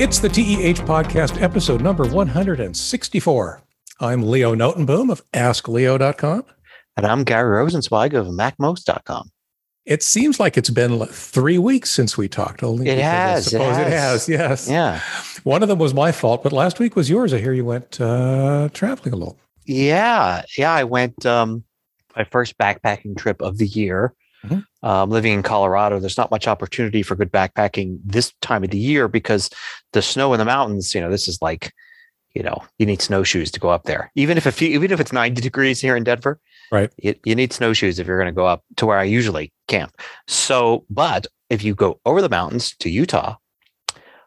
It's the TEH Podcast, episode number 164. I'm Leo Notenboom of AskLeo.com. And I'm Gary Rosenzweig of MacMost.com. It seems like it's been three weeks since we talked. Only it has. I suppose it has. it has. Yes. Yeah. One of them was my fault, but last week was yours. I hear you went uh, traveling a little. Yeah. Yeah. I went um, my first backpacking trip of the year. Mm-hmm. Um, living in Colorado, there's not much opportunity for good backpacking this time of the year because the snow in the mountains, you know, this is like, you know, you need snowshoes to go up there. Even if a few, even if it's 90 degrees here in Denver, right? You, you need snowshoes if you're going to go up to where I usually camp. So, but if you go over the mountains to Utah,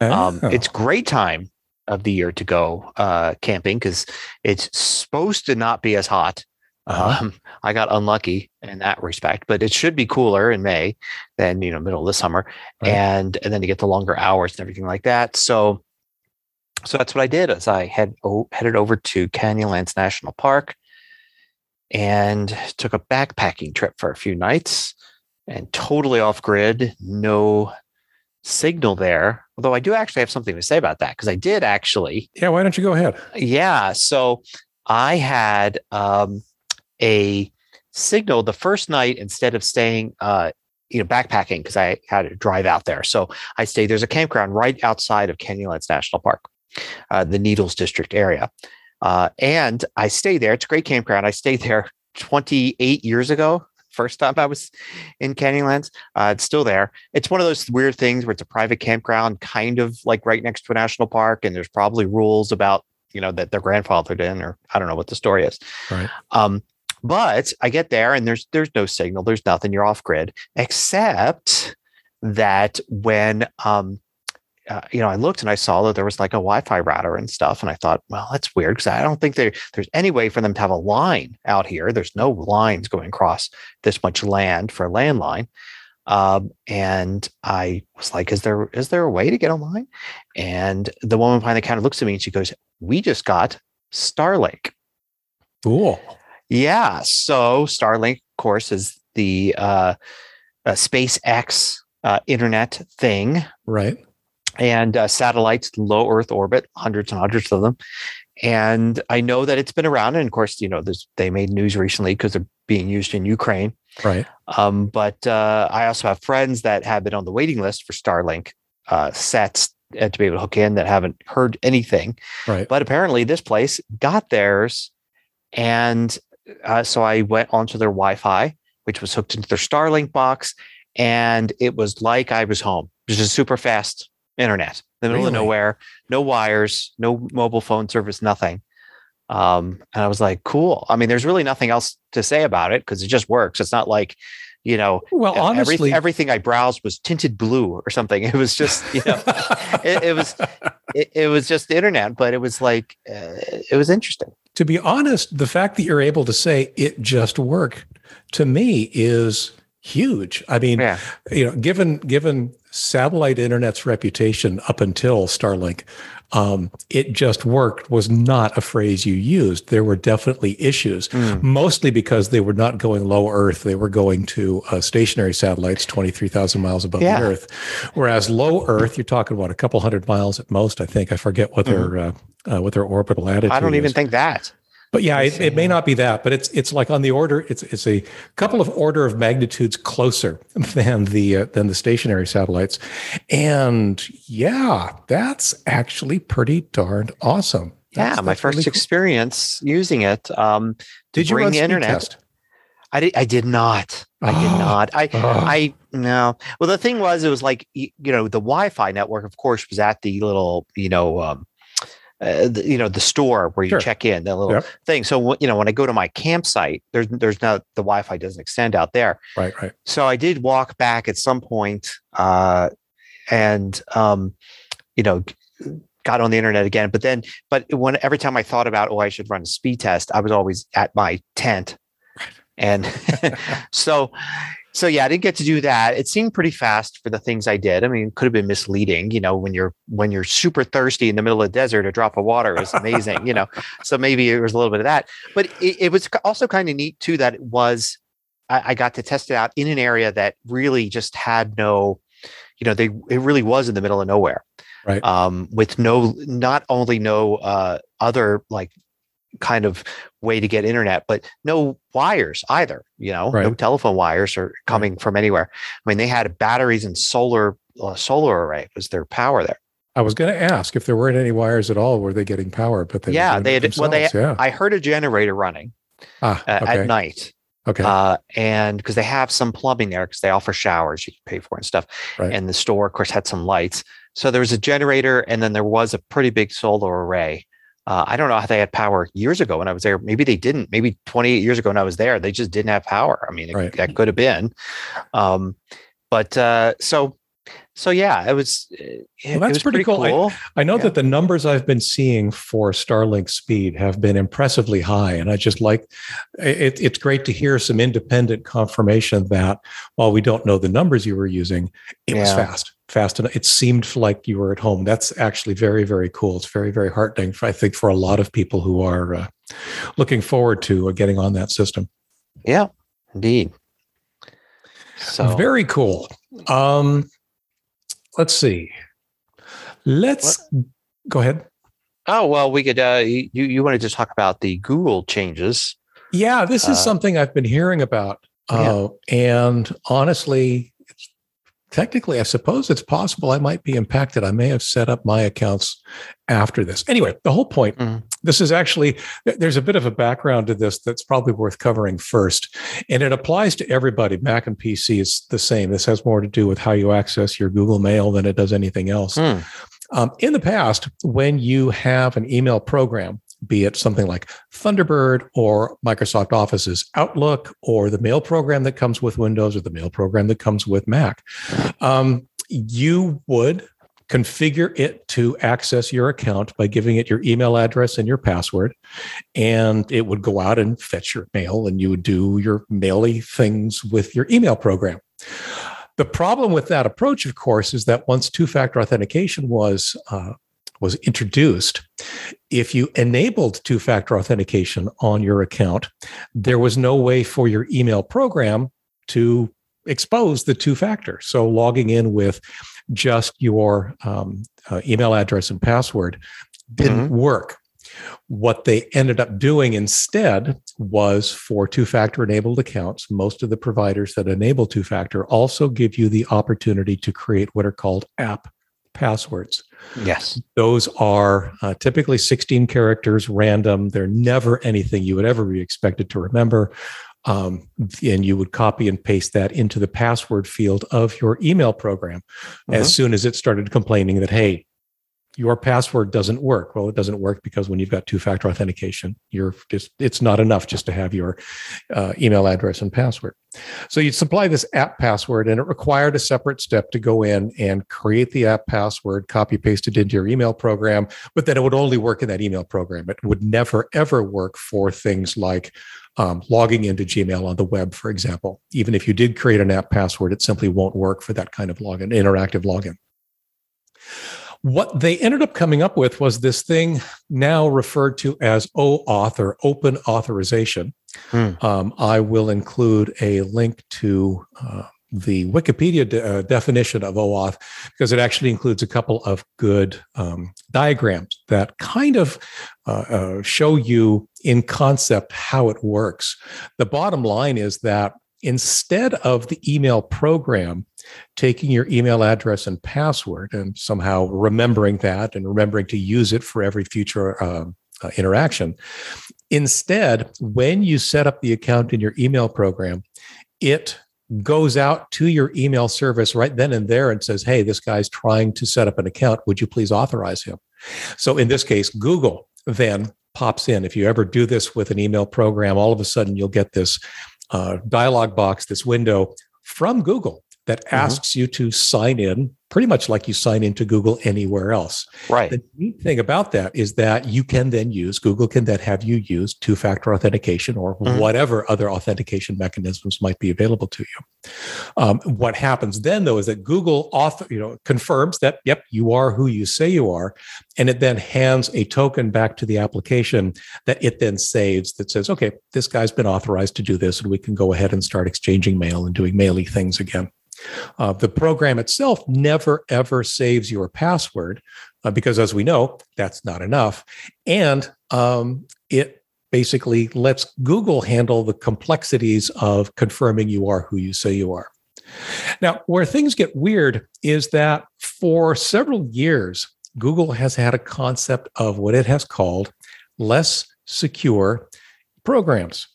um, oh. it's great time of the year to go uh, camping because it's supposed to not be as hot uh-huh. Um, I got unlucky in that respect, but it should be cooler in May than you know middle of the summer, right. and and then you get the longer hours and everything like that. So, so that's what I did. As I head oh, headed over to Canyonlands National Park, and took a backpacking trip for a few nights, and totally off grid, no signal there. Although I do actually have something to say about that because I did actually. Yeah, why don't you go ahead? Yeah, so I had. um a signal the first night instead of staying uh, you know backpacking because I had to drive out there. So I stayed. There's a campground right outside of Canyonlands National Park, uh, the Needles District area, uh, and I stayed there. It's a great campground. I stayed there 28 years ago. First time I was in Canyonlands, uh, it's still there. It's one of those weird things where it's a private campground, kind of like right next to a national park, and there's probably rules about you know that they're grandfathered in, or I don't know what the story is. Right. Um, but I get there and there's there's no signal, there's nothing. You're off grid, except that when um, uh, you know, I looked and I saw that there was like a Wi-Fi router and stuff, and I thought, well, that's weird because I don't think there there's any way for them to have a line out here. There's no lines going across this much land for a landline. Um, and I was like, is there is there a way to get online? And the woman behind the counter looks at me and she goes, We just got Starlink. Cool. Yeah. So Starlink, of course, is the uh, uh, SpaceX uh, internet thing. Right. And uh, satellites, low Earth orbit, hundreds and hundreds of them. And I know that it's been around. And of course, you know, they made news recently because they're being used in Ukraine. Right. Um, but uh, I also have friends that have been on the waiting list for Starlink uh, sets to be able to hook in that haven't heard anything. Right. But apparently, this place got theirs and uh, so I went onto their Wi-Fi, which was hooked into their Starlink box, and it was like I was home. It was just super fast internet, in the middle really? of nowhere, no wires, no mobile phone service, nothing. Um, and I was like, cool. I mean, there's really nothing else to say about it because it just works. It's not like, you know, well, honestly, every, everything I browsed was tinted blue or something. It was just, you know, it, it, was, it, it, was just the internet, but it was like, uh, it was interesting to be honest, the fact that you're able to say it just worked to me is huge. I mean, yeah. you know, given given satellite internet's reputation up until Starlink, um, it just worked was not a phrase you used. There were definitely issues, mm. mostly because they were not going low Earth. They were going to uh, stationary satellites 23,000 miles above yeah. the Earth. Whereas low Earth, you're talking about a couple hundred miles at most, I think. I forget what mm. their uh, uh, what their orbital attitude I don't even is. think that. But yeah, it, it, may not be that, but it's it's like on the order. It's it's a couple of order of magnitudes closer than the uh, than the stationary satellites, and yeah, that's actually pretty darned awesome. That's, yeah, my first really experience cool. using it. Um, did you run the internet? Test? I did. I did not. I did not. I. I no. Well, the thing was, it was like you know the Wi-Fi network, of course, was at the little you know um, uh, the, you know the store where you sure. check in the little yep. thing. So you know when i go to my campsite there's there's no the wi-fi doesn't extend out there. Right right. So i did walk back at some point uh and um you know got on the internet again but then but when every time i thought about oh i should run a speed test i was always at my tent. And so so yeah, I didn't get to do that. It seemed pretty fast for the things I did. I mean, it could have been misleading, you know, when you're when you're super thirsty in the middle of the desert, a drop of water is amazing, you know. So maybe it was a little bit of that. But it, it was also kind of neat too that it was I, I, got to test it out in an area that really just had no, you know, they it really was in the middle of nowhere. right? Um, with no, not only no uh, other like kind of way to get internet, but no wires either. You know, right. no telephone wires are coming right. from anywhere. I mean, they had batteries and solar uh, solar array was their power there. I was going to ask if there weren't any wires at all. Were they getting power? But they yeah, they had. Well, they. Yeah. I heard a generator running ah, okay. uh, at night. Okay. Uh, and because they have some plumbing there, because they offer showers you can pay for and stuff. Right. And the store, of course, had some lights. So there was a generator, and then there was a pretty big solar array. Uh, I don't know how they had power years ago when I was there. Maybe they didn't. Maybe 28 years ago when I was there, they just didn't have power. I mean, it, right. that could have been. Um, but uh, so so yeah, it was. It, well, that's was pretty, pretty, cool. cool. I, I, know yeah. that the numbers I've been seeing for Starlink speed have been impressively high, and I just like it, it's great to hear some independent confirmation that while we don't know the numbers you were using, it yeah. was fast, fast enough. It seemed like you were at home. That's actually very, very cool. It's very, very heartening. For, I think for a lot of people who are uh, looking forward to uh, getting on that system. Yeah, indeed. So very cool. Um, let's see. Let's what? go ahead. Oh well, we could. Uh, you you wanted to talk about the Google changes? Yeah, this is uh, something I've been hearing about, uh, yeah. and honestly, technically, I suppose it's possible I might be impacted. I may have set up my accounts after this. Anyway, the whole point mm-hmm. this is actually, there's a bit of a background to this that's probably worth covering first. And it applies to everybody. Mac and PC is the same. This has more to do with how you access your Google Mail than it does anything else. Mm. Um, in the past, when you have an email program, be it something like Thunderbird or Microsoft Office's Outlook or the mail program that comes with Windows or the mail program that comes with Mac. Um, you would configure it to access your account by giving it your email address and your password. And it would go out and fetch your mail and you would do your maily things with your email program. The problem with that approach, of course, is that once two factor authentication was uh, was introduced, if you enabled two factor authentication on your account, there was no way for your email program to expose the two factor. So logging in with just your um, uh, email address and password didn't mm-hmm. work. What they ended up doing instead was for two factor enabled accounts, most of the providers that enable two factor also give you the opportunity to create what are called app passwords. Yes. Those are uh, typically 16 characters, random. They're never anything you would ever be expected to remember. Um, and you would copy and paste that into the password field of your email program mm-hmm. as soon as it started complaining that, hey, your password doesn't work. Well, it doesn't work because when you've got two factor authentication, you're just, it's not enough just to have your uh, email address and password. So you'd supply this app password, and it required a separate step to go in and create the app password, copy paste it into your email program, but then it would only work in that email program. It would never, ever work for things like um, logging into Gmail on the web, for example. Even if you did create an app password, it simply won't work for that kind of login, interactive login. What they ended up coming up with was this thing now referred to as OAuth or Open Authorization. Hmm. Um, I will include a link to uh, the Wikipedia de- uh, definition of OAuth because it actually includes a couple of good um, diagrams that kind of uh, uh, show you in concept how it works. The bottom line is that instead of the email program taking your email address and password and somehow remembering that and remembering to use it for every future uh, uh, interaction. Instead, when you set up the account in your email program, it goes out to your email service right then and there and says, Hey, this guy's trying to set up an account. Would you please authorize him? So in this case, Google then pops in. If you ever do this with an email program, all of a sudden you'll get this uh, dialog box, this window from Google that mm-hmm. asks mm-hmm. you to sign in pretty much like you sign into Google anywhere else. Right. The neat thing about that is that you can then use, Google can then have you use two factor authentication or mm-hmm. whatever other authentication mechanisms might be available to you. Um, what happens then, though, is that Google author, you know, confirms that, yep, you are who you say you are. And it then hands a token back to the application that it then saves that says, okay, this guy's been authorized to do this, and we can go ahead and start exchanging mail and doing maily things again. Uh, the program itself never ever saves your password uh, because, as we know, that's not enough. And um, it basically lets Google handle the complexities of confirming you are who you say you are. Now, where things get weird is that for several years, Google has had a concept of what it has called less secure programs.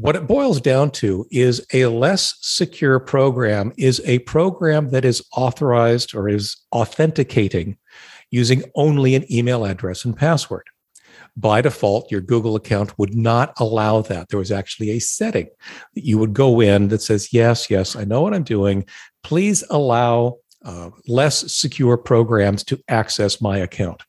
What it boils down to is a less secure program is a program that is authorized or is authenticating using only an email address and password. By default, your Google account would not allow that. There was actually a setting that you would go in that says, Yes, yes, I know what I'm doing. Please allow uh, less secure programs to access my account.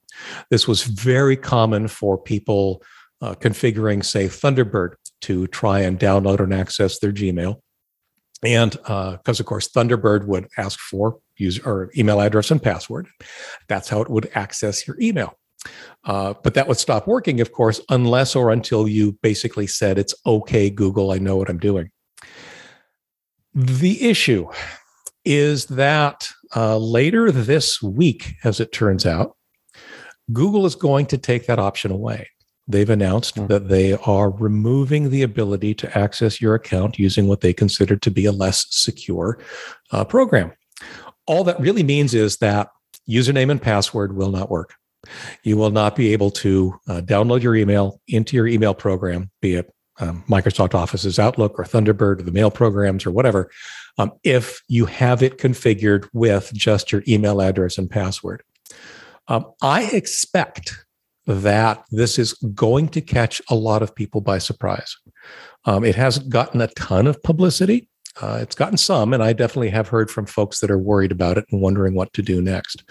This was very common for people uh, configuring, say, Thunderbird to try and download and access their Gmail. And because, uh, of course, Thunderbird would ask for user or email address and password. That's how it would access your email. Uh, but that would stop working, of course, unless or until you basically said, It's okay, Google, I know what I'm doing. The issue is that uh, later this week, as it turns out, Google is going to take that option away. They've announced mm-hmm. that they are removing the ability to access your account using what they consider to be a less secure uh, program. All that really means is that username and password will not work. You will not be able to uh, download your email into your email program, be it um, Microsoft Office's Outlook or Thunderbird or the mail programs or whatever, um, if you have it configured with just your email address and password. Um, I expect that this is going to catch a lot of people by surprise. Um, it hasn't gotten a ton of publicity. Uh, it's gotten some, and I definitely have heard from folks that are worried about it and wondering what to do next.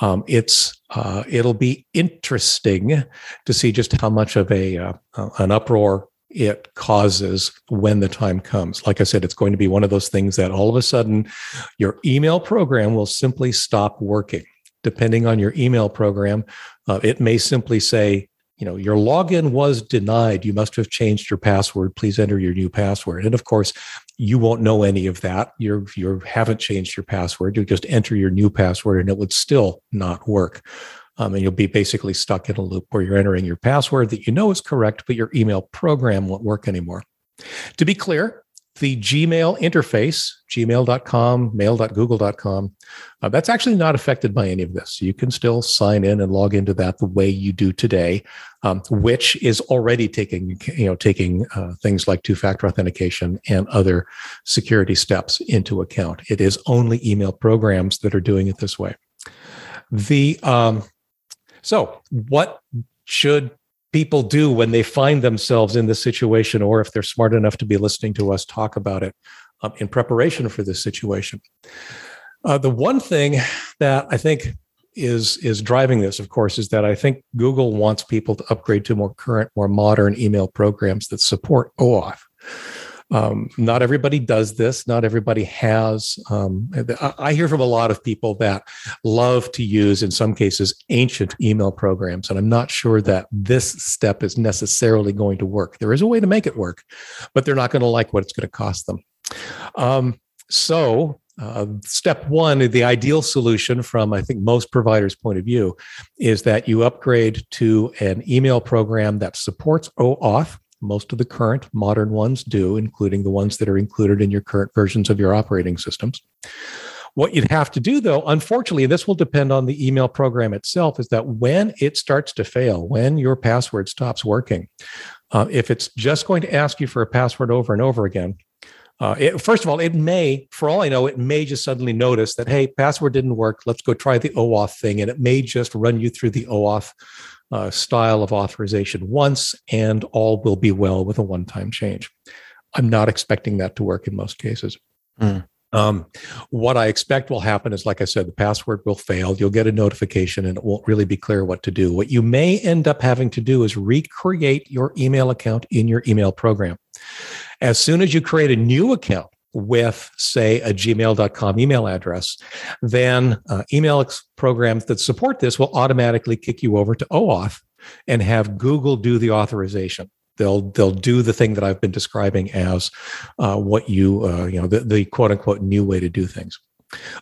Um, it's uh, it'll be interesting to see just how much of a uh, an uproar it causes when the time comes. Like I said, it's going to be one of those things that all of a sudden your email program will simply stop working depending on your email program. Uh, it may simply say, you know, your login was denied. You must have changed your password. Please enter your new password. And of course, you won't know any of that. You're you haven't changed your password. You just enter your new password, and it would still not work. Um, and you'll be basically stuck in a loop where you're entering your password that you know is correct, but your email program won't work anymore. To be clear, the Gmail interface, gmail.com, mail.google.com, uh, that's actually not affected by any of this. You can still sign in and log into that the way you do today, um, which is already taking, you know, taking uh, things like two-factor authentication and other security steps into account. It is only email programs that are doing it this way. The um, so what should people do when they find themselves in this situation, or if they're smart enough to be listening to us talk about it um, in preparation for this situation. Uh, the one thing that I think is is driving this, of course, is that I think Google wants people to upgrade to more current, more modern email programs that support OAuth. Um, not everybody does this. Not everybody has. Um, I hear from a lot of people that love to use, in some cases, ancient email programs. And I'm not sure that this step is necessarily going to work. There is a way to make it work, but they're not going to like what it's going to cost them. Um, so, uh, step one, the ideal solution from I think most providers' point of view, is that you upgrade to an email program that supports OAuth most of the current modern ones do, including the ones that are included in your current versions of your operating systems. What you'd have to do, though, unfortunately, and this will depend on the email program itself, is that when it starts to fail, when your password stops working, uh, if it's just going to ask you for a password over and over again, uh, it, first of all, it may, for all I know, it may just suddenly notice that, hey, password didn't work. Let's go try the OAuth thing. And it may just run you through the OAuth uh, style of authorization once, and all will be well with a one time change. I'm not expecting that to work in most cases. Mm. Um, what I expect will happen is, like I said, the password will fail. You'll get a notification and it won't really be clear what to do. What you may end up having to do is recreate your email account in your email program. As soon as you create a new account, with, say, a gmail.com email address, then uh, email programs that support this will automatically kick you over to OAuth and have Google do the authorization. They'll they'll do the thing that I've been describing as uh, what you uh, you know the, the quote unquote new way to do things.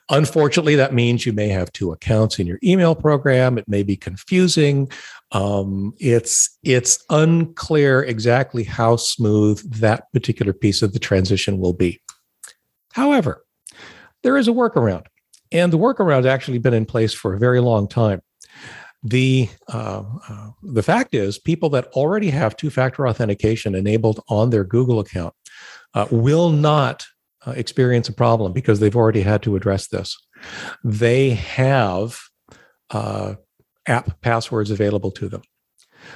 Unfortunately, that means you may have two accounts in your email program. It may be confusing. Um, it's it's unclear exactly how smooth that particular piece of the transition will be. However, there is a workaround, and the workaround has actually been in place for a very long time. The uh, uh, the fact is, people that already have two-factor authentication enabled on their Google account uh, will not uh, experience a problem because they've already had to address this. They have uh, app passwords available to them.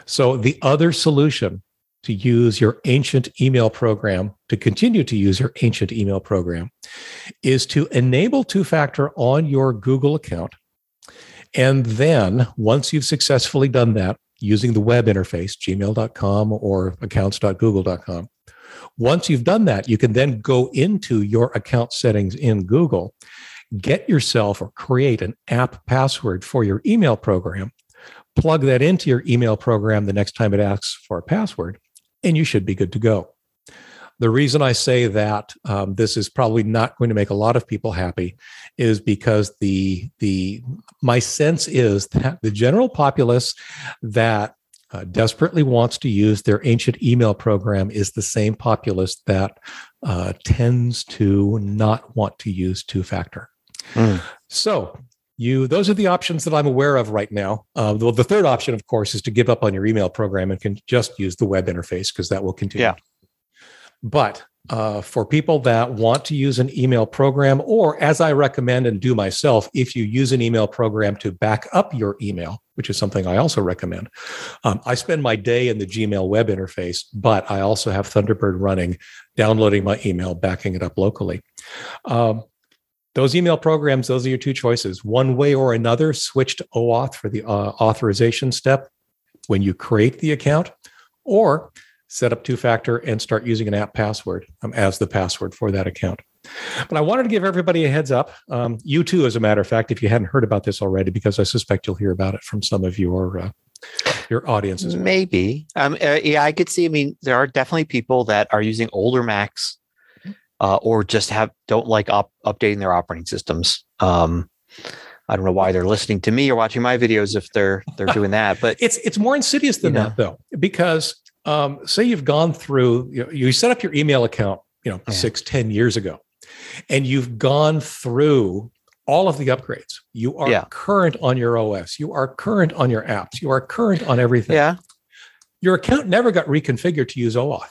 So the other solution to use your ancient email program, to continue to use your ancient email program, is to enable two factor on your Google account. And then once you've successfully done that using the web interface, gmail.com or accounts.google.com, once you've done that, you can then go into your account settings in Google, get yourself or create an app password for your email program, plug that into your email program the next time it asks for a password, and you should be good to go. The reason I say that um, this is probably not going to make a lot of people happy is because the the my sense is that the general populace that uh, desperately wants to use their ancient email program is the same populace that uh, tends to not want to use two factor. Mm. So you those are the options that i'm aware of right now. Uh, the, the, third option of course is to give up on your email program and can just use the web interface because that will continue. Yeah. but uh, for people that want to use an email program or as i recommend and do myself if you use an email program to back up your email which is something i also recommend um, i spend my day in the gmail web interface but i also have thunderbird running downloading my email backing it up locally. Um, those email programs, those are your two choices. One way or another, switch to OAuth for the uh, authorization step when you create the account, or set up two factor and start using an app password um, as the password for that account. But I wanted to give everybody a heads up. Um, you too, as a matter of fact, if you hadn't heard about this already, because I suspect you'll hear about it from some of your uh, your audiences. Maybe. Um, uh, yeah, I could see. I mean, there are definitely people that are using older Macs uh, or just have don't like op- updating their operating systems. Um, I don't know why they're listening to me or watching my videos if they're they're doing that. But it's it's more insidious than that know. though, because um, say you've gone through you, know, you set up your email account, you know, yeah. six ten years ago, and you've gone through all of the upgrades. You are yeah. current on your OS. You are current on your apps. You are current on everything. Yeah. Your account never got reconfigured to use OAuth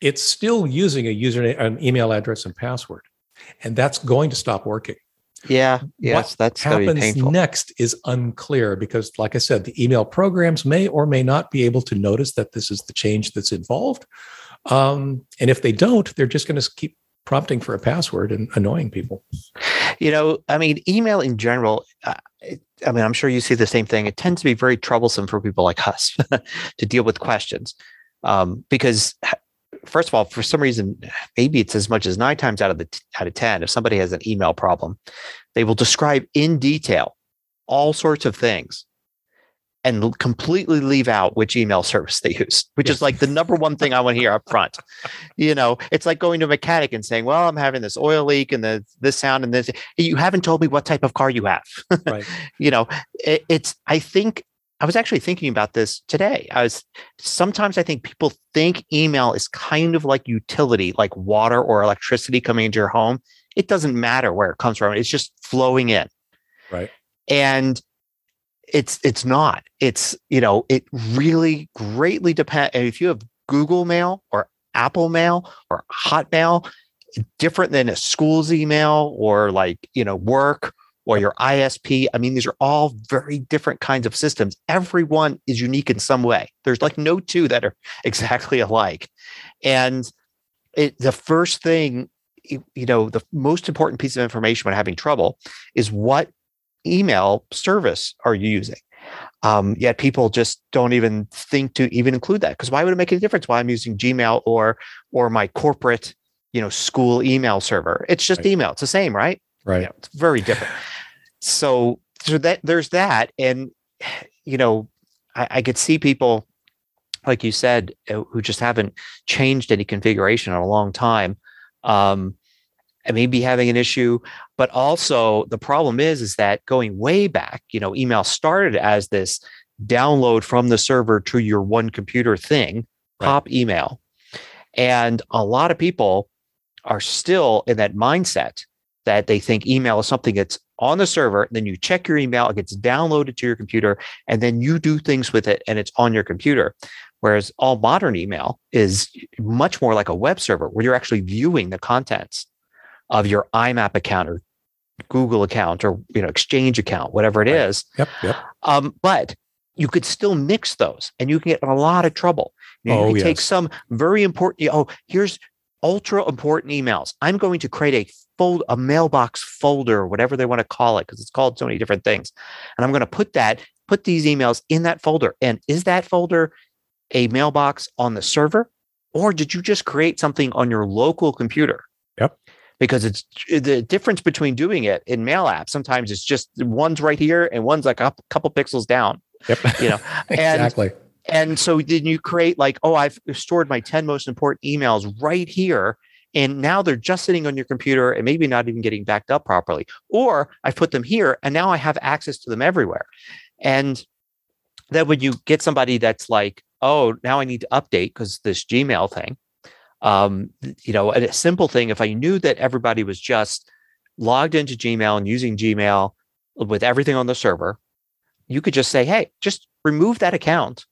it's still using a username, an email address and password, and that's going to stop working. Yeah, yes, what that's happens next is unclear because, like I said, the email programs may or may not be able to notice that this is the change that's involved, um, and if they don't, they're just going to keep prompting for a password and annoying people. You know, I mean, email in general. Uh, I mean, I'm sure you see the same thing. It tends to be very troublesome for people like us to deal with questions um, because first of all, for some reason, maybe it's as much as nine times out of the out of ten, if somebody has an email problem, they will describe in detail all sorts of things and completely leave out which email service they use, which yes. is like the number one thing I want to hear up front. You know, it's like going to a mechanic and saying, "Well, I'm having this oil leak and the this sound and this." You haven't told me what type of car you have. Right. you know, it, it's. I think I was actually thinking about this today. I was sometimes I think people think email is kind of like utility, like water or electricity coming into your home. It doesn't matter where it comes from. It's just flowing in. Right. And it's it's not. It's, you know, it really greatly depends. If you have Google Mail or Apple Mail or Hotmail, different than a school's email or like, you know, work or your ISP. I mean, these are all very different kinds of systems. Every one is unique in some way. There's like no two that are exactly alike. And it, the first thing, you know, the most important piece of information when having trouble is what email service are you using? Um, yet people just don't even think to even include that because why would it make a difference why I'm using Gmail or or my corporate you know school email server? It's just right. email. It's the same, right? Right. it's very different so so that there's that and you know I, I could see people like you said, uh, who just haven't changed any configuration in a long time, um, and maybe having an issue. But also the problem is, is that going way back, you know, email started as this download from the server to your one computer thing, right. pop email. And a lot of people are still in that mindset that they think email is something that's on the server. And then you check your email, it gets downloaded to your computer, and then you do things with it and it's on your computer. Whereas all modern email is much more like a web server where you're actually viewing the contents of your IMAP account or Google account or you know Exchange account, whatever it right. is. Yep. Yep. Um, but you could still mix those and you can get in a lot of trouble. You, know, oh, you yes. take some very important, oh, here's ultra important emails. I'm going to create a fold, a mailbox folder, whatever they want to call it, because it's called so many different things. And I'm going to put that, put these emails in that folder. And is that folder a mailbox on the server? Or did you just create something on your local computer? Yep because it's the difference between doing it in mail apps. Sometimes it's just one's right here and one's like a couple pixels down. Yep. You know, exactly. And so then you create like, oh, I've stored my 10 most important emails right here. And now they're just sitting on your computer and maybe not even getting backed up properly. Or I've put them here and now I have access to them everywhere. And then when you get somebody that's like, oh, now I need to update because this Gmail thing, um, you know, a simple thing, if I knew that everybody was just logged into Gmail and using Gmail with everything on the server, you could just say, hey, just remove that account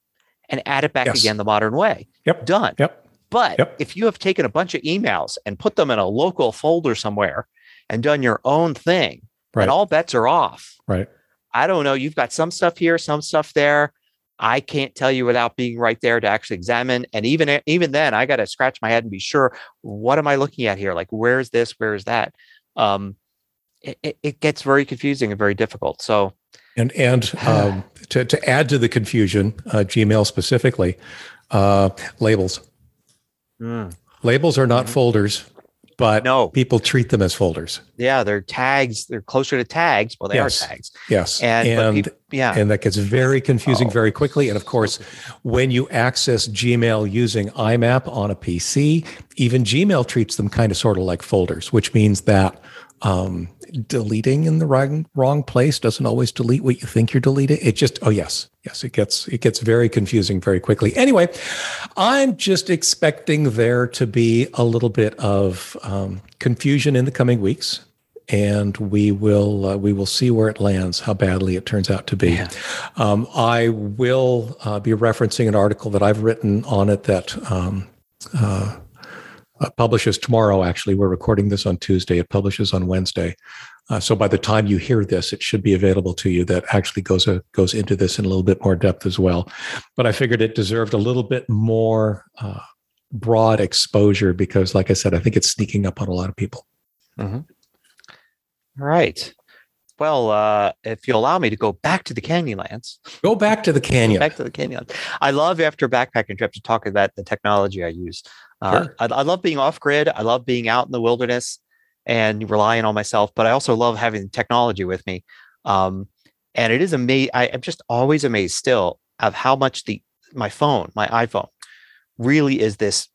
and add it back yes. again the modern way. Yep. Done. Yep. But yep. if you have taken a bunch of emails and put them in a local folder somewhere and done your own thing, right. and all bets are off. Right. I don't know. You've got some stuff here, some stuff there. I can't tell you without being right there to actually examine. And even even then, I got to scratch my head and be sure what am I looking at here? Like, where's this? Where's that? Um, it, it gets very confusing and very difficult. So, and and um, to to add to the confusion, uh, Gmail specifically, uh, labels. Mm. Labels are not mm-hmm. folders but no, people treat them as folders. Yeah, they're tags. They're closer to tags. Well, they yes. are tags. Yes, and, and people, yeah, and that gets very confusing oh. very quickly. And of course, when you access Gmail using IMAP on a PC, even Gmail treats them kind of sort of like folders, which means that um, deleting in the wrong wrong place doesn't always delete what you think you're deleting. It just oh yes, yes, it gets it gets very confusing very quickly. Anyway, I'm just expecting there to be a little bit of um, confusion in the coming weeks. And we will uh, we will see where it lands, how badly it turns out to be. Yeah. Um, I will uh, be referencing an article that I've written on it that um, uh, uh, publishes tomorrow. Actually, we're recording this on Tuesday. It publishes on Wednesday. Uh, so by the time you hear this, it should be available to you. That actually goes uh, goes into this in a little bit more depth as well. But I figured it deserved a little bit more uh, broad exposure because, like I said, I think it's sneaking up on a lot of people. Mm-hmm. All right. Well, uh, if you allow me to go back to the Canyonlands, go back to the canyon. back to the canyon. I love after backpacking trips to talk about the technology I use. Uh, sure. I, I, love being off grid. I love being out in the wilderness and relying on myself, but I also love having technology with me. Um, and it is amazing. I'm just always amazed still of how much the my phone, my iPhone, really is this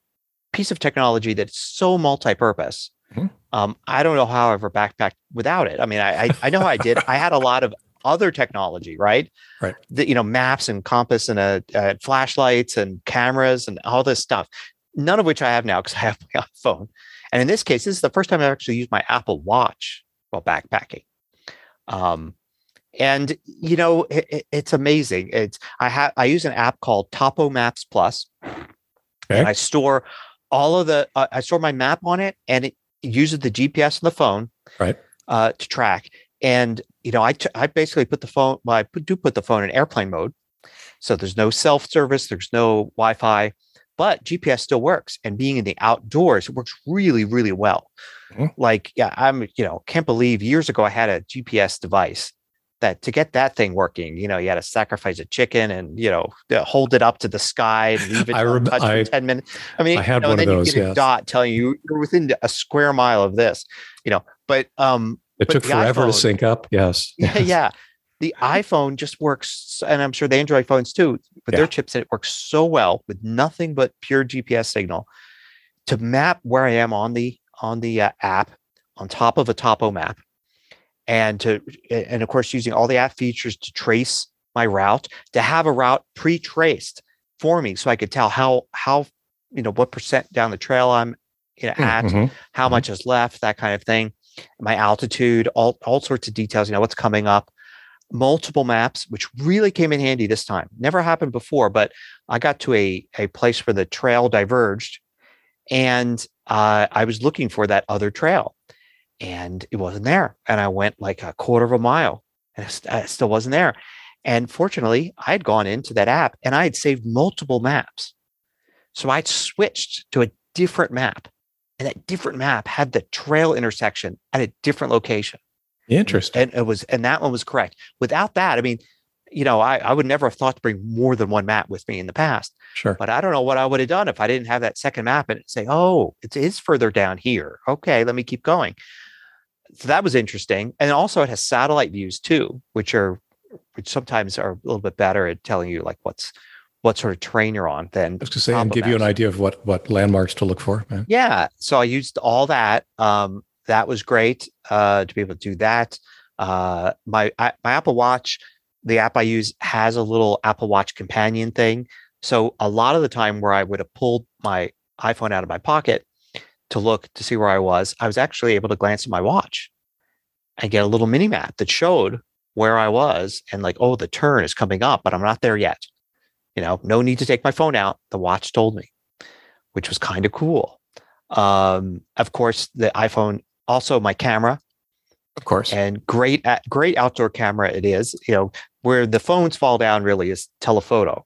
piece of technology that's so multi-purpose. Mm-hmm. Um, I don't know how I ever backpacked without it. I mean, I I, I know I did. I had a lot of other technology, right? Right. The, you know, maps and compass and uh, uh, flashlights and cameras and all this stuff none of which I have now because I have my iPhone. And in this case, this is the first time I've actually used my Apple Watch while backpacking. Um, and you know, it, it's amazing. It's I have I use an app called Topo Maps Plus, okay. and I store all of the uh, I store my map on it, and it uses the GPS on the phone, right, uh, to track. And you know, I, t- I basically put the phone. Well, I put, do put the phone in airplane mode, so there's no self service, there's no Wi-Fi, but GPS still works. And being in the outdoors, it works really, really well. Mm-hmm. Like, yeah, I'm, you know, can't believe years ago I had a GPS device that to get that thing working, you know, you had to sacrifice a chicken and, you know, hold it up to the sky and leave it I rem- for 10 minutes. I mean, I had you know, one then of those, a dot telling you you're within a square mile of this, you know, but, um, it but took forever iPhone, to sync up. Yes. Yeah. yeah the iPhone just works, and I'm sure the Android phones too, with yeah. their chipset, it works so well with nothing but pure GPS signal to map where I am on the on the uh, app on top of a topo map, and to and of course using all the app features to trace my route, to have a route pre-traced for me, so I could tell how how you know what percent down the trail I'm you know, at, mm-hmm. how mm-hmm. much is left, that kind of thing, my altitude, all all sorts of details. You know what's coming up multiple maps, which really came in handy this time. Never happened before, but I got to a, a place where the trail diverged and uh, I was looking for that other trail and it wasn't there. And I went like a quarter of a mile and it still wasn't there. And fortunately, I had gone into that app and I had saved multiple maps. So I'd switched to a different map. And that different map had the trail intersection at a different location. Interesting. And it was, and that one was correct. Without that, I mean, you know, I, I would never have thought to bring more than one map with me in the past. Sure. But I don't know what I would have done if I didn't have that second map and say, oh, it is further down here. Okay, let me keep going. So that was interesting. And also it has satellite views too, which are which sometimes are a little bit better at telling you like what's what sort of terrain you're on than I was to say and give maps. you an idea of what what landmarks to look for. Yeah. yeah. So I used all that. Um, that was great uh, to be able to do that. Uh, my I, my Apple Watch, the app I use has a little Apple Watch companion thing. So a lot of the time where I would have pulled my iPhone out of my pocket to look to see where I was, I was actually able to glance at my watch and get a little mini map that showed where I was and like, oh, the turn is coming up, but I'm not there yet. You know, no need to take my phone out. The watch told me, which was kind of cool. Um, of course, the iPhone also my camera. Of course. And great at, great outdoor camera it is you know where the phones fall down really is telephoto.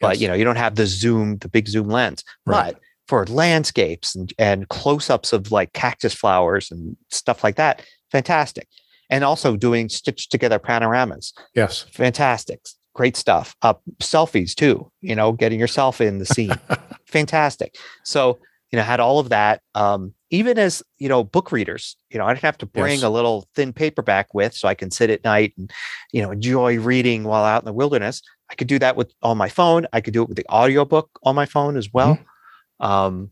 But yes. you know you don't have the zoom the big zoom lens. Right. but for landscapes and, and close-ups of like cactus flowers and stuff like that fantastic. And also doing stitched together panoramas. Yes. Fantastic. Great stuff. Uh, selfies too you know getting yourself in the scene. Fantastic. So you know had all of that um, even as you know book readers you know i didn't have to bring yes. a little thin paperback with so i can sit at night and you know enjoy reading while out in the wilderness i could do that with on my phone i could do it with the audiobook on my phone as well mm-hmm. um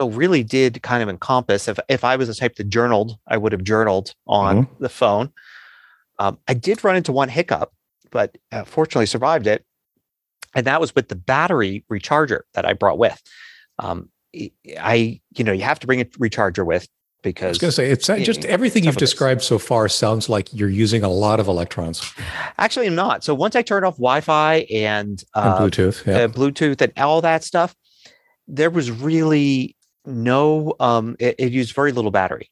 so really did kind of encompass if, if i was the type that journaled i would have journaled on mm-hmm. the phone um, i did run into one hiccup but uh, fortunately survived it and that was with the battery recharger that i brought with um, I, you know, you have to bring a recharger with because I was going to say it's uh, just everything you've described so far sounds like you're using a lot of electrons. Actually, I'm not. So once I turned off Wi-Fi and, uh, and Bluetooth, yeah. uh, Bluetooth and all that stuff, there was really no. Um, it, it used very little battery.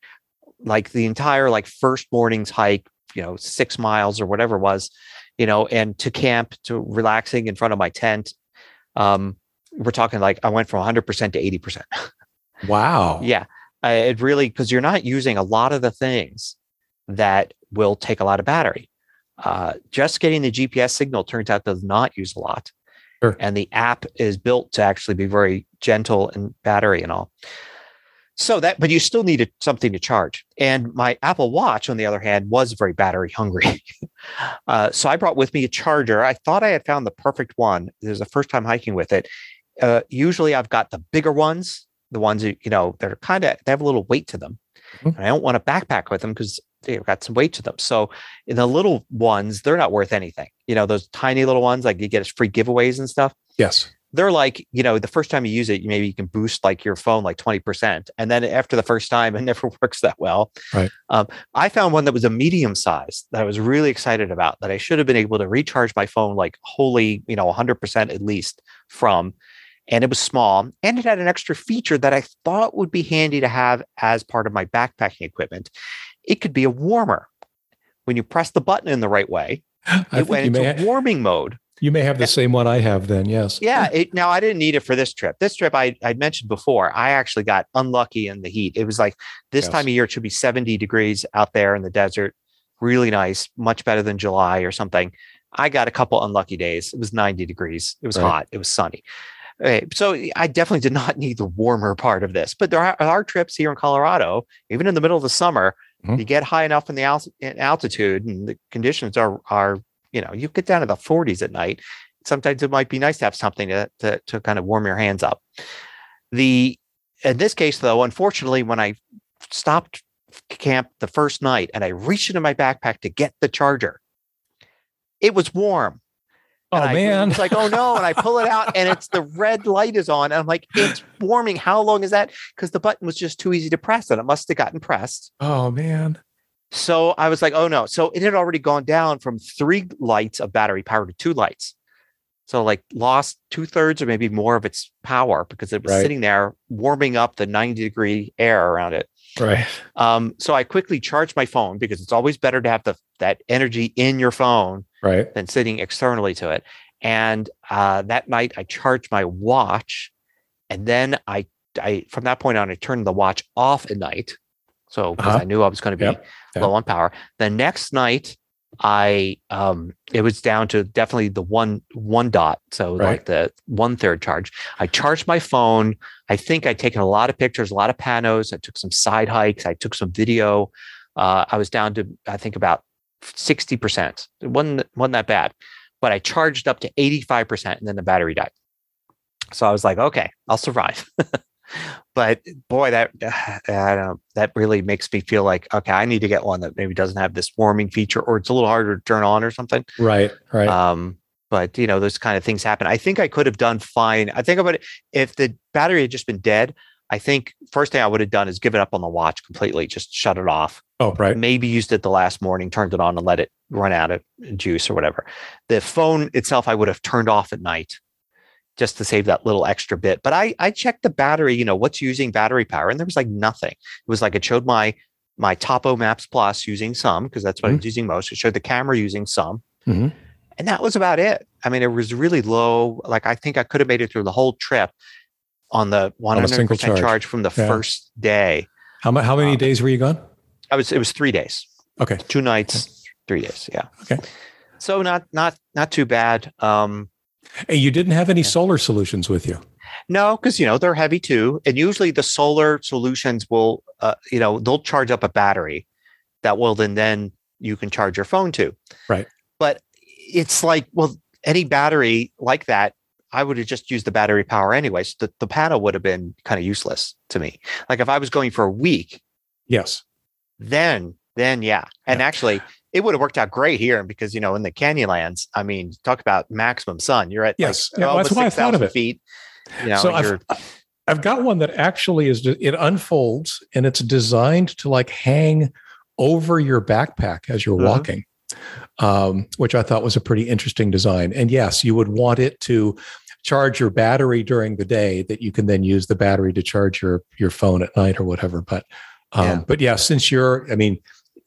Like the entire like first morning's hike, you know, six miles or whatever it was, you know, and to camp to relaxing in front of my tent. Um, we're talking like I went from 100% to 80%. Wow. yeah. Uh, it really, because you're not using a lot of the things that will take a lot of battery. Uh, just getting the GPS signal turns out does not use a lot. Sure. And the app is built to actually be very gentle and battery and all. So that, but you still needed something to charge. And my Apple Watch, on the other hand, was very battery hungry. uh, so I brought with me a charger. I thought I had found the perfect one. This is the first time hiking with it. Uh, usually I've got the bigger ones, the ones that, you know, that are kind of, they have a little weight to them. Mm-hmm. And I don't want to backpack with them because they've got some weight to them. So in the little ones, they're not worth anything. You know, those tiny little ones, like you get as free giveaways and stuff. Yes. They're like, you know, the first time you use it, maybe you can boost like your phone like 20%. And then after the first time, it never works that well. Right. Um, I found one that was a medium size that I was really excited about that I should have been able to recharge my phone like wholly, you know, 100% at least from and it was small and it had an extra feature that I thought would be handy to have as part of my backpacking equipment. It could be a warmer. When you press the button in the right way, I it went into ha- warming mode. You may have the same one I have then, yes. Yeah. It, now, I didn't need it for this trip. This trip, I, I'd mentioned before, I actually got unlucky in the heat. It was like this yes. time of year, it should be 70 degrees out there in the desert. Really nice, much better than July or something. I got a couple unlucky days. It was 90 degrees. It was right. hot. It was sunny. Okay, so I definitely did not need the warmer part of this, but there are, are, trips here in Colorado, even in the middle of the summer, Mm-hmm. You get high enough in the al- in altitude, and the conditions are are you know you get down to the 40s at night. Sometimes it might be nice to have something to, to, to kind of warm your hands up. The in this case, though, unfortunately, when I stopped camp the first night and I reached into my backpack to get the charger, it was warm. Oh I, man. It's like, oh no. And I pull it out and it's the red light is on. And I'm like, it's warming. How long is that? Because the button was just too easy to press and it must have gotten pressed. Oh man. So I was like, oh no. So it had already gone down from three lights of battery power to two lights. So like lost two thirds or maybe more of its power because it was right. sitting there warming up the 90 degree air around it. Right. Um, so I quickly charged my phone because it's always better to have the that energy in your phone right. than sitting externally to it. And uh, that night I charged my watch, and then I I from that point on I turned the watch off at night. So because uh-huh. I knew I was going to be yep. Yep. low on power. The next night I um it was down to definitely the one one dot. So right. like the one third charge. I charged my phone. I think I'd taken a lot of pictures, a lot of panos. I took some side hikes. I took some video. Uh, I was down to I think about 60%. It wasn't, wasn't that bad, but I charged up to 85% and then the battery died. So I was like, okay, I'll survive. but boy, that I don't that really makes me feel like okay, I need to get one that maybe doesn't have this warming feature, or it's a little harder to turn on, or something. Right, right. Um, but you know, those kind of things happen. I think I could have done fine. I think about it if the battery had just been dead. I think first thing I would have done is give it up on the watch completely, just shut it off. Oh, right. Maybe used it the last morning, turned it on and let it run out of juice or whatever. The phone itself, I would have turned off at night just to save that little extra bit. But I I checked the battery, you know, what's using battery power, and there was like nothing. It was like it showed my my Topo Maps Plus using some because that's what mm-hmm. I was using most. It showed the camera using some. Mm-hmm. And that was about it. I mean, it was really low. Like I think I could have made it through the whole trip on the 100% charge. charge. from the yeah. first day. How, how many um, days were you gone? I was, it was three days. Okay. Two nights, okay. three days. Yeah. Okay. So not, not, not too bad. Um, hey, you didn't have any yeah. solar solutions with you. No, because you know they're heavy too, and usually the solar solutions will, uh, you know, they'll charge up a battery that will then then you can charge your phone to. Right. But it's like, well, any battery like that I would have just used the battery power anyways. The, the panel would have been kind of useless to me. Like if I was going for a week, yes, then then yeah, and yeah. actually it would have worked out great here because you know in the Canyonlands, I mean, talk about maximum sun. You're at yes, like, yeah, well, that's why I thought of it. Feet, you know, so I've, I've got one that actually is it unfolds and it's designed to like hang over your backpack as you're mm-hmm. walking um, which I thought was a pretty interesting design. And yes, you would want it to charge your battery during the day that you can then use the battery to charge your your phone at night or whatever. But um, yeah. but yeah, since you're, I mean,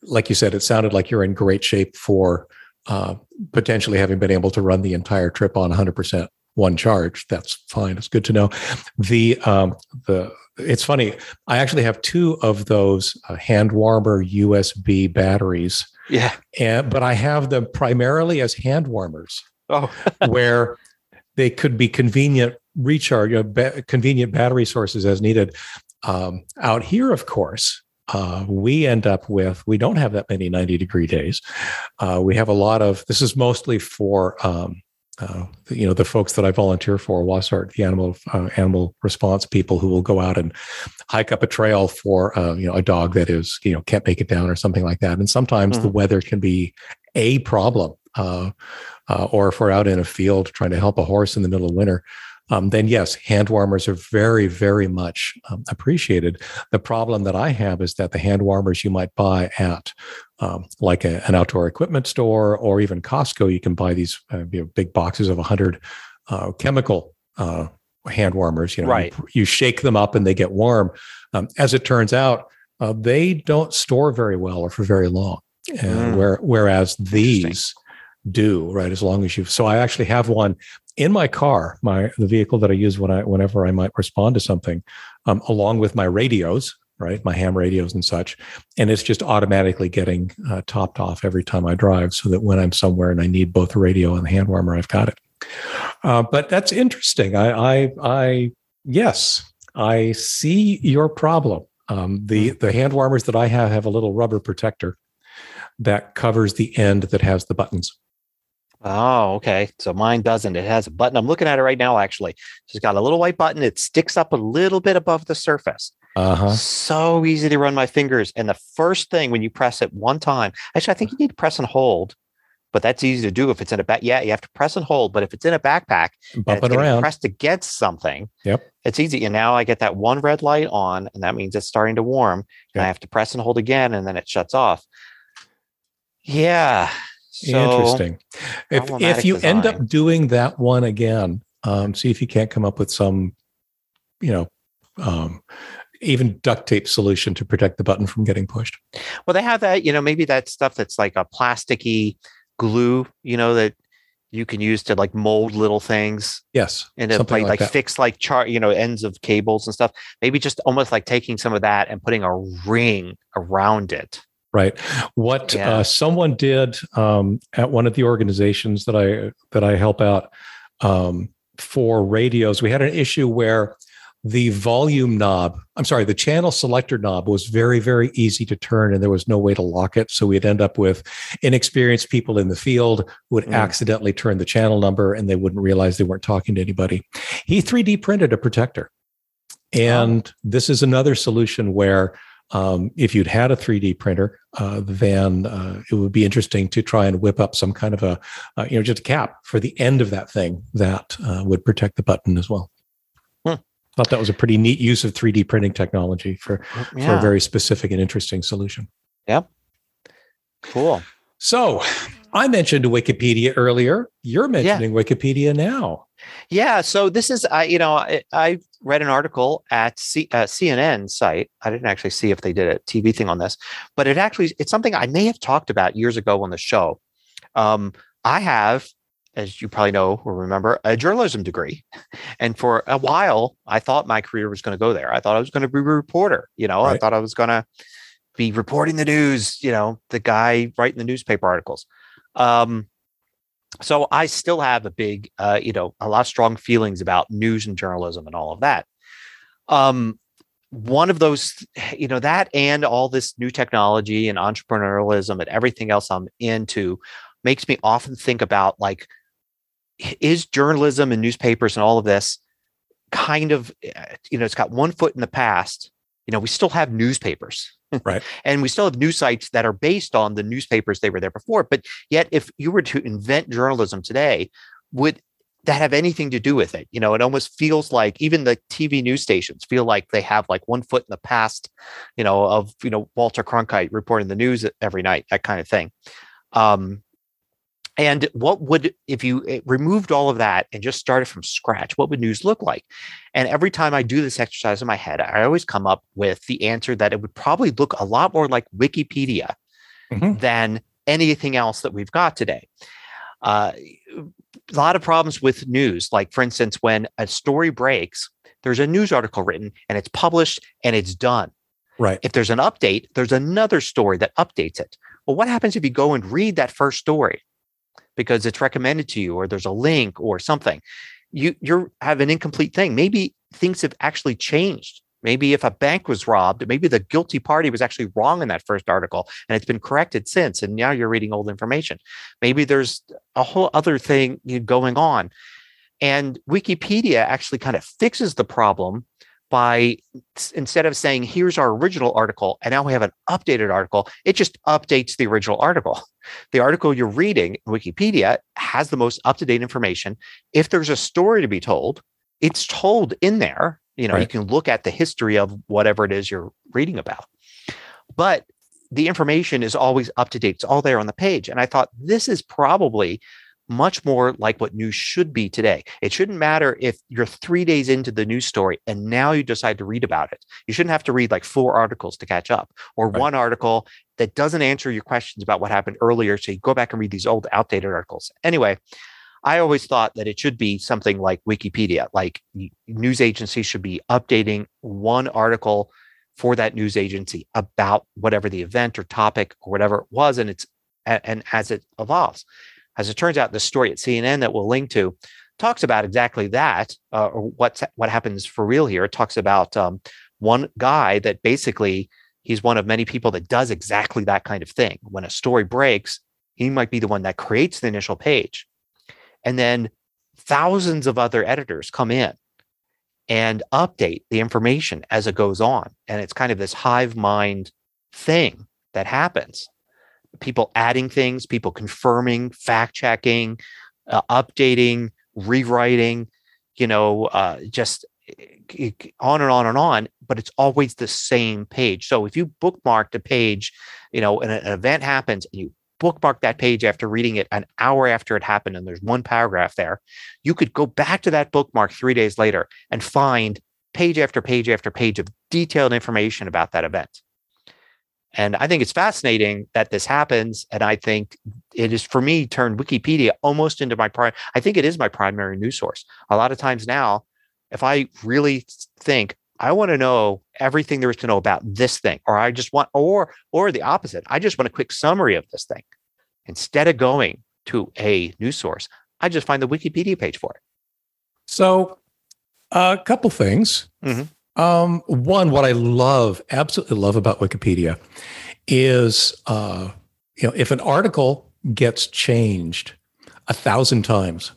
like you said, it sounded like you're in great shape for uh, potentially having been able to run the entire trip on 100 percent one charge. That's fine. It's good to know. The um, the it's funny. I actually have two of those uh, hand warmer USB batteries yeah. And, but I have them primarily as hand warmers. Oh. where they could be convenient recharge, you know, ba- convenient battery sources as needed. Um, out here, of course, uh, we end up with we don't have that many 90 degree days. Uh, we have a lot of this is mostly for um, uh, you know the folks that I volunteer for, Wasart, the animal uh, animal response people who will go out and hike up a trail for uh, you know a dog that is you know can't make it down or something like that. And sometimes mm-hmm. the weather can be a problem. Uh, uh, or if we're out in a field trying to help a horse in the middle of winter, um, then yes, hand warmers are very, very much um, appreciated. The problem that I have is that the hand warmers you might buy at um, like a, an outdoor equipment store or even Costco, you can buy these uh, you know, big boxes of 100 uh, chemical uh, hand warmers. You know, right. you, you, shake them up and they get warm. Um, as it turns out, uh, they don't store very well or for very long. Mm. Where, whereas these do right as long as you've so i actually have one in my car my the vehicle that i use when i whenever i might respond to something um, along with my radios right? My ham radios and such. And it's just automatically getting uh, topped off every time I drive so that when I'm somewhere and I need both the radio and the hand warmer, I've got it. Uh, but that's interesting. I, I, I, yes, I see your problem. Um, the hmm. the hand warmers that I have have a little rubber protector that covers the end that has the buttons. Oh, okay. So mine doesn't. It has a button. I'm looking at it right now, actually. It's got a little white button. It sticks up a little bit above the surface. Uh-huh. So easy to run my fingers. And the first thing when you press it one time, actually, I think you need to press and hold, but that's easy to do if it's in a back. Yeah, you have to press and hold. But if it's in a backpack, bump it around, pressed against something. Yep, it's easy. And now I get that one red light on, and that means it's starting to warm. Yep. And I have to press and hold again, and then it shuts off. Yeah. So, Interesting. If if you design. end up doing that one again, um, see if you can't come up with some, you know, um, even duct tape solution to protect the button from getting pushed. Well, they have that, you know, maybe that stuff that's like a plasticky glue, you know, that you can use to like mold little things. Yes. And like, like, like fix like chart, you know, ends of cables and stuff. Maybe just almost like taking some of that and putting a ring around it. Right. What yeah. uh, someone did um, at one of the organizations that I that I help out um, for radios, we had an issue where the volume knob, I'm sorry, the channel selector knob was very, very easy to turn and there was no way to lock it. So we'd end up with inexperienced people in the field who would mm. accidentally turn the channel number and they wouldn't realize they weren't talking to anybody. He 3D printed a protector. And oh. this is another solution where um, if you'd had a 3D printer, uh, then uh, it would be interesting to try and whip up some kind of a, uh, you know, just a cap for the end of that thing that uh, would protect the button as well. Thought that was a pretty neat use of 3D printing technology for, yeah. for a very specific and interesting solution. Yep. Cool. So I mentioned Wikipedia earlier. You're mentioning yeah. Wikipedia now. Yeah. So this is, I, you know, I, I read an article at C, uh, CNN site. I didn't actually see if they did a TV thing on this, but it actually, it's something I may have talked about years ago on the show. Um, I have as you probably know or remember, a journalism degree. And for a while, I thought my career was going to go there. I thought I was going to be a reporter. You know, right. I thought I was going to be reporting the news, you know, the guy writing the newspaper articles. Um, so I still have a big, uh, you know, a lot of strong feelings about news and journalism and all of that. Um, one of those, you know, that and all this new technology and entrepreneurialism and everything else I'm into makes me often think about like is journalism and newspapers and all of this kind of eh, you know it's got one foot in the past you know we still have newspapers. Right. And we still have news sites that are based on the newspapers they were there before. But yet if you were to invent journalism today would that have anything to do with it? You know it almost feels like even the tv news stations feel like they have like one foot in the past you know of you know walter cronkite reporting the news every night that kind of thing. Um and what would, if you eh, removed all of that and just started from scratch, what would news look like? And every time I do this exercise in my head, I always come up with the answer that it would probably look a lot more like Wikipedia mm-hmm. than anything else that we've got today. Uh, a lot of problems with news. Like, for instance, when a story breaks, there's a news article written and it's published and it's done. Right. If there's an update, there's another story that updates it. Well, what happens if you go and read that first story? Because it's recommended to you or there's a link or something. You you have an incomplete thing. Maybe things have actually changed. Maybe if a bank was robbed maybe the guilty party was actually wrong in that first article and it's been corrected since and now you're reading old information. Maybe there's a whole other thing going on. And wikipedia actually kind of fixes the problem by instead of saying here's our original article and now we have an updated article it just updates the original article. The article you're reading wikipedia has the most up-to-date information. If there's a story to be told it's told in there. You know right. you can look at the history of whatever it is you're reading about. But the information is always up to date it's all there on the page. And i thought this is probably much more like what news should be today. It shouldn't matter if you're three days into the news story and now you decide to read about it. You shouldn't have to read like four articles to catch up or right. one article that doesn't answer your questions about what happened earlier. So you go back and read these old, outdated articles. Anyway, I always thought that it should be something like Wikipedia, like news agencies should be updating one article for that news agency about whatever the event or topic or whatever it was. And it's, and as it evolves. As it turns out, the story at CNN that we'll link to talks about exactly that, uh, or what's what happens for real here. It talks about um, one guy that basically he's one of many people that does exactly that kind of thing. When a story breaks, he might be the one that creates the initial page. And then thousands of other editors come in and update the information as it goes on. And it's kind of this hive mind thing that happens. People adding things, people confirming, fact checking, uh, updating, rewriting, you know, uh, just eh, on and on and on, but it's always the same page. So if you bookmarked a page, you know, and an event happens and you bookmark that page after reading it an hour after it happened and there's one paragraph there, you could go back to that bookmark three days later and find page after page after page of detailed information about that event. And I think it's fascinating that this happens. And I think it is for me turned Wikipedia almost into my prime. I think it is my primary news source. A lot of times now, if I really think I want to know everything there is to know about this thing, or I just want, or or the opposite, I just want a quick summary of this thing. Instead of going to a news source, I just find the Wikipedia page for it. So, a couple things. Mm-hmm. Um, one, what I love, absolutely love about Wikipedia is, uh, you know, if an article gets changed a thousand times,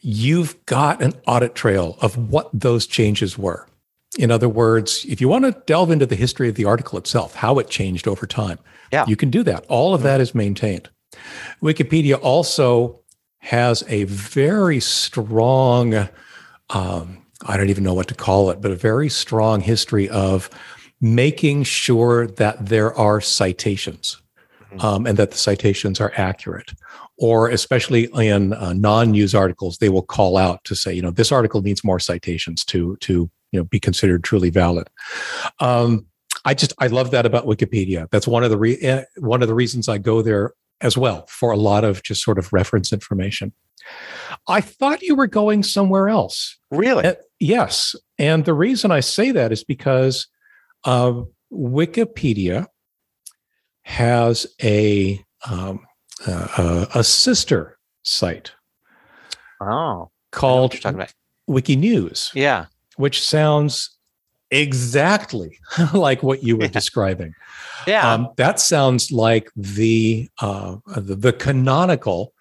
you've got an audit trail of what those changes were. In other words, if you want to delve into the history of the article itself, how it changed over time, yeah. you can do that. All of that is maintained. Wikipedia also has a very strong um, I don't even know what to call it, but a very strong history of making sure that there are citations mm-hmm. um, and that the citations are accurate. Or, especially in uh, non-news articles, they will call out to say, you know, this article needs more citations to to you know be considered truly valid. Um, I just I love that about Wikipedia. That's one of the re- eh, one of the reasons I go there as well for a lot of just sort of reference information. I thought you were going somewhere else. Really? Uh, yes. And the reason I say that is because uh, Wikipedia has a um, uh, a sister site. Oh, called Wiki News. Yeah, which sounds exactly like what you were describing. Yeah, um, that sounds like the, uh, the the canonical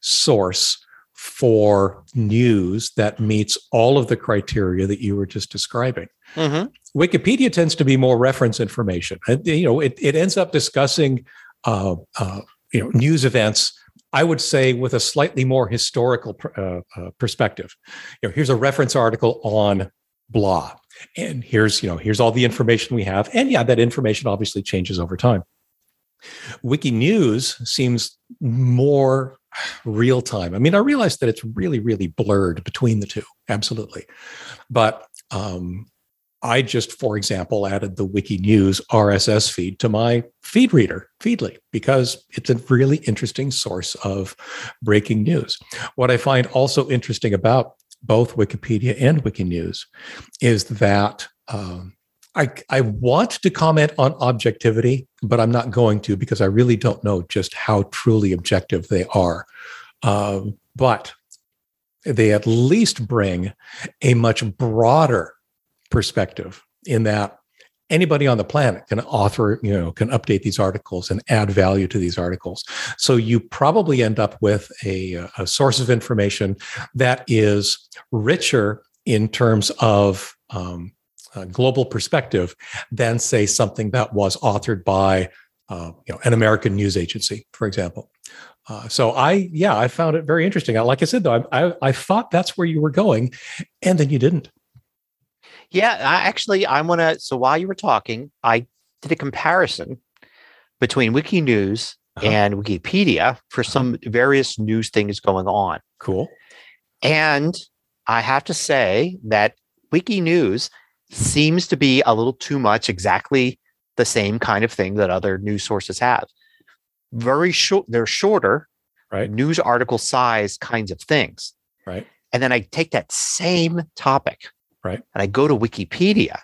source for news that meets all of the criteria that you were just describing. Mm-hmm. Wikipedia tends to be more reference information. You know, it, it ends up discussing uh, uh, you know news events. I would say with a slightly more historical uh, uh, perspective. You know, here's a reference article on blah, and here's you know here's all the information we have, and yeah, that information obviously changes over time. Wiki News seems more real time. I mean, I realize that it's really, really blurred between the two, absolutely. But um, I just, for example, added the Wiki News RSS feed to my feed reader, Feedly, because it's a really interesting source of breaking news. What I find also interesting about both Wikipedia and Wiki News is that um, I, I want to comment on objectivity, but I'm not going to because I really don't know just how truly objective they are. Um, but they at least bring a much broader perspective in that anybody on the planet can author, you know, can update these articles and add value to these articles. So you probably end up with a, a source of information that is richer in terms of um, global perspective than say something that was authored by uh, you know an American news agency, for example. Uh, so I yeah I found it very interesting. Like I said though, I, I, I thought that's where you were going, and then you didn't. Yeah, I actually I want to. So while you were talking, I did a comparison between Wiki News uh-huh. and Wikipedia for uh-huh. some various news things going on. Cool. And I have to say that Wiki News seems to be a little too much exactly the same kind of thing that other news sources have. Very short, they're shorter, right? News article size kinds of things. Right. And then I take that same topic, right? And I go to Wikipedia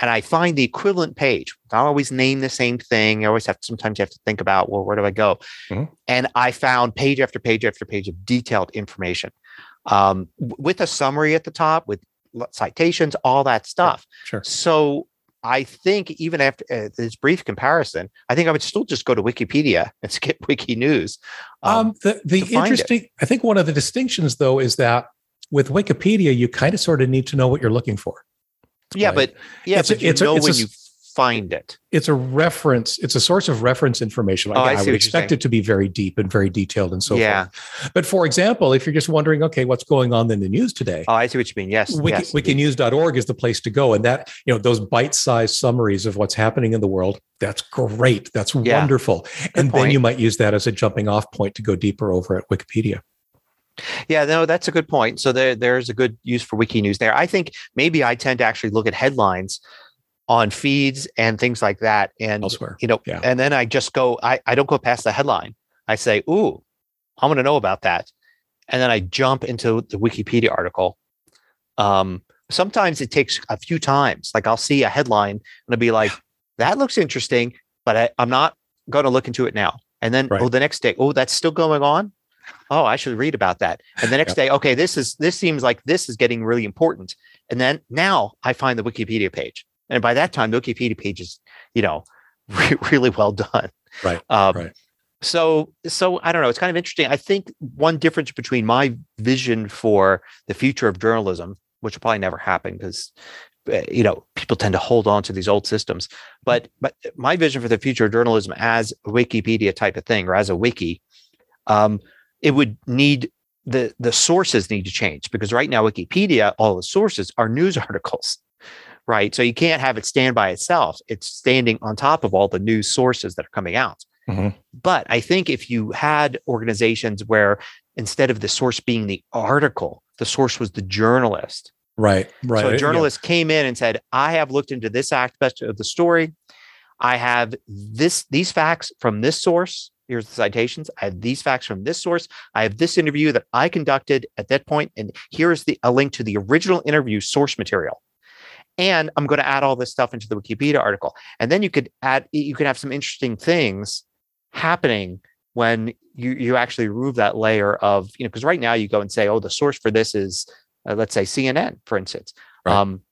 and I find the equivalent page. I always name the same thing. I always have to, sometimes you have to think about, well, where do I go? Mm-hmm. And I found page after page after page of detailed information um, with a summary at the top with citations, all that stuff. Sure. So I think even after uh, this brief comparison, I think I would still just go to Wikipedia and skip Wiki News. Um, um, the the interesting, I think one of the distinctions though is that with Wikipedia, you kind of sort of need to know what you're looking for. Yeah, right? but yeah, it's but you know a, when a, you find it. It's a reference. It's a source of reference information. Oh, I, I would expect it to be very deep and very detailed and so yeah. forth. But for example, if you're just wondering, okay, what's going on in the news today? Oh, I see what you mean. Yes. Wiki, yes wikinews.org is the place to go. And that, you know, those bite-sized summaries of what's happening in the world, that's great. That's yeah. wonderful. Good and point. then you might use that as a jumping off point to go deeper over at Wikipedia. Yeah, no, that's a good point. So there, there's a good use for Wiki News there. I think maybe I tend to actually look at headlines on feeds and things like that. And elsewhere, you know, yeah. and then I just go, I, I don't go past the headline. I say, Ooh, I want to know about that. And then I jump into the Wikipedia article. Um, sometimes it takes a few times. Like I'll see a headline and I'll be like, that looks interesting, but I, I'm not going to look into it now. And then, right. oh, the next day, oh, that's still going on. Oh, I should read about that. And the next yep. day, okay, this is this seems like this is getting really important. And then now I find the Wikipedia page. And by that time, the Wikipedia page is, you know, re- really well done. Right. Um, right. So, so I don't know. It's kind of interesting. I think one difference between my vision for the future of journalism, which will probably never happen because, uh, you know, people tend to hold on to these old systems. But, but my vision for the future of journalism as Wikipedia type of thing or as a wiki, um, it would need the the sources need to change because right now Wikipedia, all the sources are news articles right? So you can't have it stand by itself. It's standing on top of all the news sources that are coming out. Mm-hmm. But I think if you had organizations where instead of the source being the article, the source was the journalist. Right, right. So a journalist yeah. came in and said, I have looked into this aspect of the story. I have this these facts from this source. Here's the citations. I have these facts from this source. I have this interview that I conducted at that point, and here's the a link to the original interview source material and I'm going to add all this stuff into the Wikipedia article. And then you could add, you could have some interesting things happening when you you actually remove that layer of, you know, because right now you go and say, oh, the source for this is, uh, let's say CNN, for instance. Right. Um,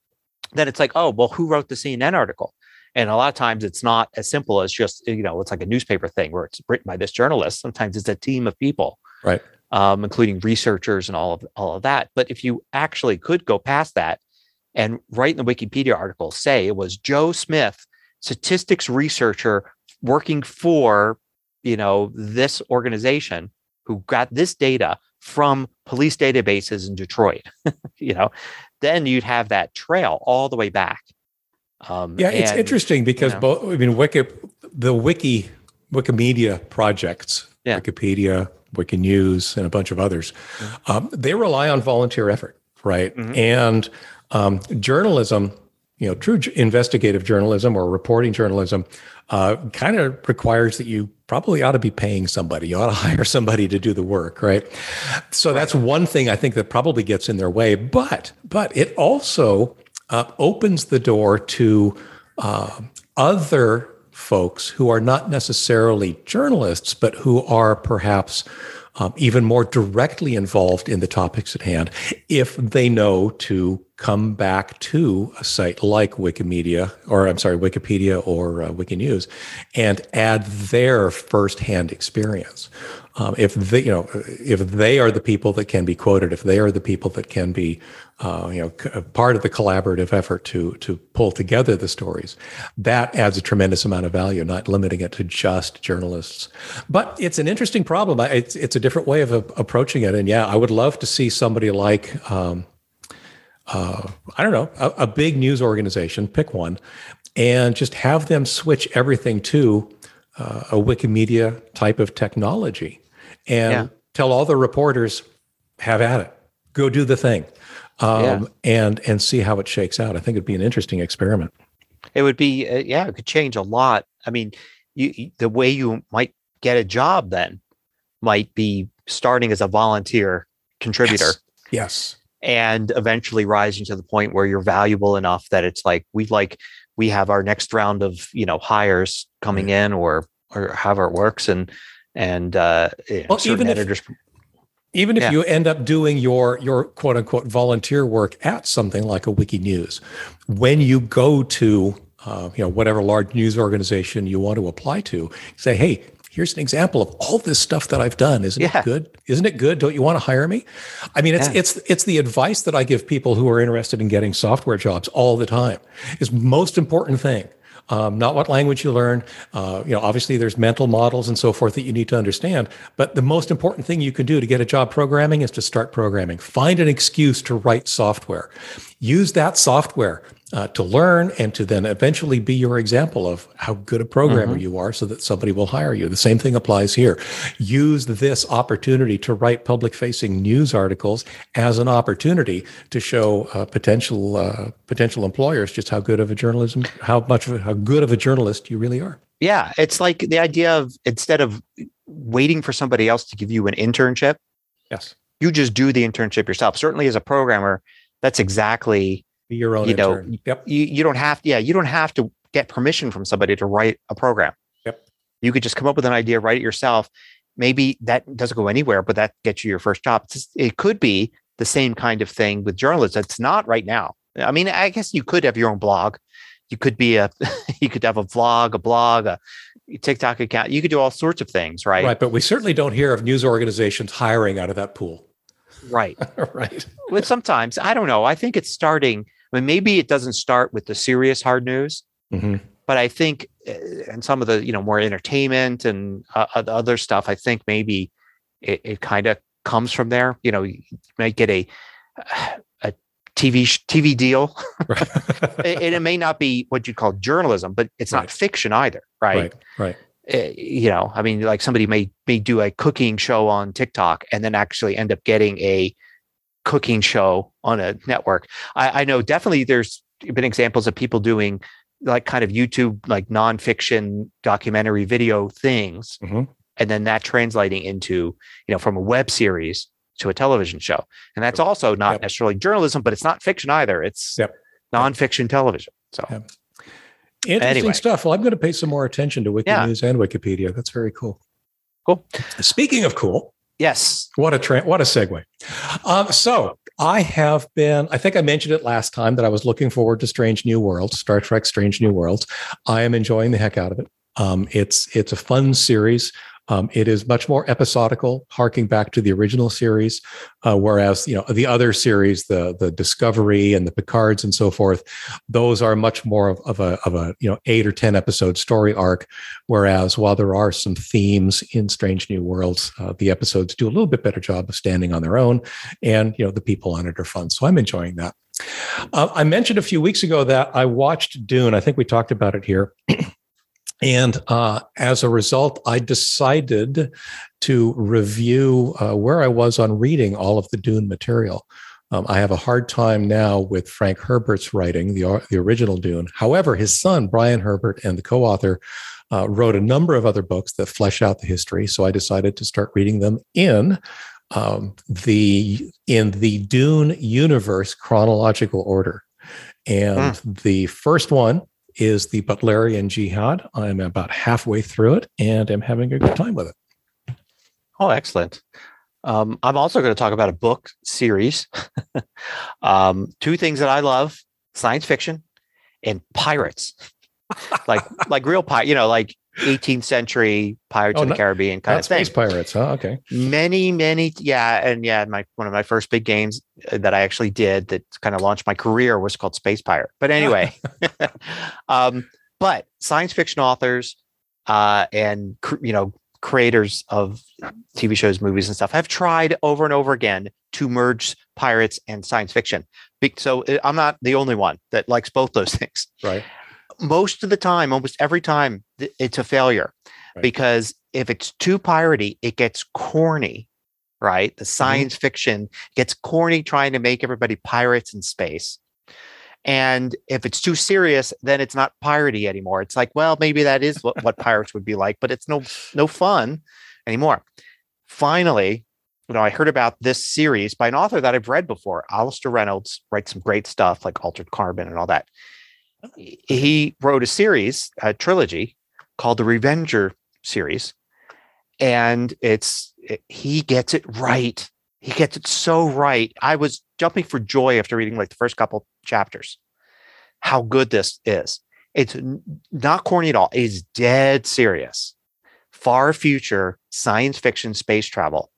then it's like, oh, well, who wrote the CNN article? And a lot of times it's not as simple as just, you know, it's like a newspaper thing where it's written by this journalist. Sometimes it's a team of people. Right. Um, including researchers and all of all of that. But if you actually could go past that and write in the Wikipedia article say it was Joe Smith, statistics researcher working for, you know, this organization who got this data from police databases in Detroit, you know, then you'd have that trail all the way back. Um, yeah, it's interesting because you know, both, I mean, Wiki, the Wiki, Wikimedia projects, yeah. Wikipedia, Wikinews, and a bunch of others, mm-hmm. um, they rely on volunteer effort, right? Mm-hmm. And um, journalism, you know, true investigative journalism or reporting journalism uh, kind of requires that you probably ought to be paying somebody. You ought to hire somebody to do the work, right? So that's one thing I think that probably gets in their way. But but it also uh, opens the door to uh, other folks who are not necessarily journalists, but who are perhaps um, even more directly involved in the topics at hand if they know to come back to a site like Wikimedia, or I'm sorry, Wikipedia or uh, Wikinews, and add their firsthand experience. Um, if they, you know, if they are the people that can be quoted, if they are the people that can be, uh, you know, c- part of the collaborative effort to to pull together the stories, that adds a tremendous amount of value. Not limiting it to just journalists, but it's an interesting problem. It's it's a different way of uh, approaching it, and yeah, I would love to see somebody like. Um, uh, I don't know, a, a, big news organization, pick one, and just have them switch everything to uh, a Wikimedia type of technology and yeah. tell all the reporters, have at it, go do the thing, um, yeah. and and see how it shakes out. I think it'd be an interesting experiment. It would be, uh, yeah, it could change a lot. I mean, you, the way you might get a job then might be starting as a volunteer contributor. Yes. yes and eventually rising to the point where you're valuable enough that it's like we like we have our next round of you know hires coming in or or however it works and and uh well, even editors if, even if yeah. you end up doing your your quote unquote volunteer work at something like a wiki news when you go to uh, you know whatever large news organization you want to apply to say hey here's an example of all this stuff that I've done. Isn't yeah. it good? Isn't it good? Don't you want to hire me? I mean, it's yeah. it's it's the advice that I give people who are interested in getting software jobs all the time. Is most important thing. Um, not what language you learn. Uh, you know, obviously there's mental models and so forth that you need to understand. But the most important thing you can do to get a job programming is to start programming. Find an excuse to write software. Use that software uh, to learn and to then eventually be your example of how good a programmer mm-hmm. you are so that somebody will hire you. The same thing applies here. Use this opportunity to write public facing news articles as an opportunity to show uh, potential uh, potential employers just how good of a journalism, how much of a, how good of a journalist you really are. Yeah, it's like the idea of instead of waiting for somebody else to give you an internship, yes, you just do the internship yourself. Certainly as a programmer, that's exactly be your own you know yep. you, you don't have to yeah you don't have to get permission from somebody to write a program. Yep. You could just come up with an idea write it yourself. Maybe that doesn't go anywhere but that gets you your first job. Just, it could be the same kind of thing with journalists. It's not right now. I mean i guess you could have your own blog. You could be a you could have a vlog a blog a tiktok account. You could do all sorts of things right? Right but we certainly don't hear of news organizations hiring out of that pool. Right. Right. But sometimes i don't know. I think it's starting I mean, maybe it doesn't start with the serious hard news, mm-hmm. but I think, uh, and some of the you know more entertainment and uh, other stuff, I think maybe it, it kind of comes from there. You know, you might get a a TV TV deal, and it may not be what you call journalism, but it's right. not fiction either, right? Right. right. Uh, you know, I mean, like somebody may may do a cooking show on TikTok and then actually end up getting a cooking show on a network. I, I know definitely there's been examples of people doing like kind of YouTube like nonfiction documentary video things, mm-hmm. and then that translating into you know from a web series to a television show, and that's also not yep. necessarily journalism, but it's not fiction either. It's yep. nonfiction television. So. Yep. Interesting anyway. stuff. Well, I'm going to pay some more attention to Wiki yeah. News and Wikipedia. That's very cool. Cool. Speaking of cool, Yes. What a tra- what a segue. Um, so I have been. I think I mentioned it last time that I was looking forward to Strange New Worlds, Star Trek: Strange New Worlds. I am enjoying the heck out of it. Um, it's it's a fun series. Um, it is much more episodical, harking back to the original series, uh, whereas you know the other series, the the Discovery and the Picards and so forth, those are much more of, of a of a you know eight or ten episode story arc. Whereas while there are some themes in Strange New Worlds, uh, the episodes do a little bit better job of standing on their own, and you know the people on it are fun. So I'm enjoying that. Uh, I mentioned a few weeks ago that I watched Dune. I think we talked about it here. And uh, as a result, I decided to review uh, where I was on reading all of the Dune material. Um, I have a hard time now with Frank Herbert's writing, the, the original Dune. However, his son, Brian Herbert, and the co author uh, wrote a number of other books that flesh out the history. So I decided to start reading them in um, the in the Dune universe chronological order. And mm. the first one is the Butlerian Jihad. I'm about halfway through it and am having a good time with it. Oh, excellent. Um, I'm also going to talk about a book series. um, two things that I love science fiction and pirates. like like real pirate, you know, like 18th century Pirates oh, of the Caribbean kind of thing. Space pirates, huh? Okay. Many, many, yeah, and yeah, my one of my first big games uh, that I actually did that kind of launched my career was called Space Pirate. But anyway, um, but science fiction authors uh, and you know creators of TV shows, movies, and stuff have tried over and over again to merge pirates and science fiction. So uh, I'm not the only one that likes both those things. Right most of the time, almost every time, it's a failure right. because if it's too piratey, it gets corny, right? The mm-hmm. science mm-hmm. fiction gets corny trying to make everybody pirates in space. And if it's too serious, then it's not piratey anymore. It's like, well, maybe that is what, what pirates would be like, but it's no no fun anymore. Finally, you know, I heard about this series by an author that I've read before. Alastair Reynolds writes some great stuff like Altered Carbon and all that he wrote a series, a trilogy called the Revenger series, and it's it, he gets it right he gets it so right. I was jumping for joy after reading like the first couple chapters. How good this is. It's not corny at all. It's dead serious. Far future science fiction space travel,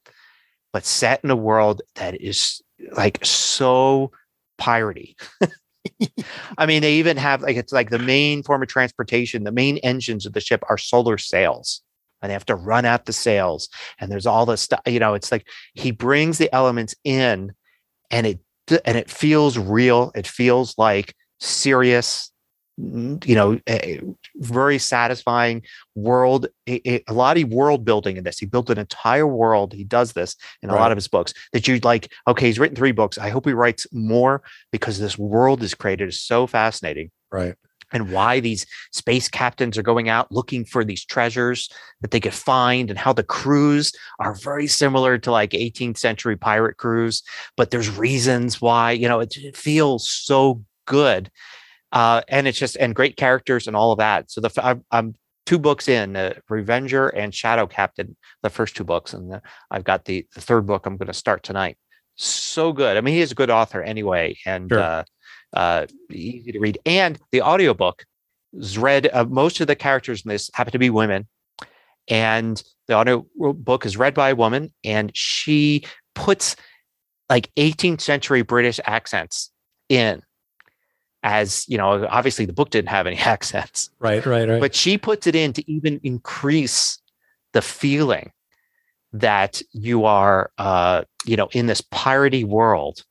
but set in a world that is like so piratey. I mean, they even have like it's like the main form of transportation, the main engines of the ship are solar sails and they have to run out the sails and there's all this stuff you know it's like he brings the elements in and it and it feels real it feels like serious you know a very satisfying world a, a, lot of world building in this. He built an entire world. He does this in a right. lot of his books that you like okay he's written three books. I hope he writes more because this world is created is so fascinating. Right. And why these space captains are going out looking for these treasures that they could find and how the crews are very similar to like 18th century pirate crews but there's reasons why you know it feels so good uh, and it's just and great characters and all of that so the i'm, I'm two books in uh, revenger and shadow captain the first two books and the, i've got the, the third book i'm going to start tonight so good i mean he is a good author anyway and sure. uh, uh, easy to read. And the audiobook is read, uh, most of the characters in this happen to be women. And the audio book is read by a woman, and she puts like 18th century British accents in as you know obviously the book didn't have any accents right right right but she puts it in to even increase the feeling that you are uh you know in this piratey world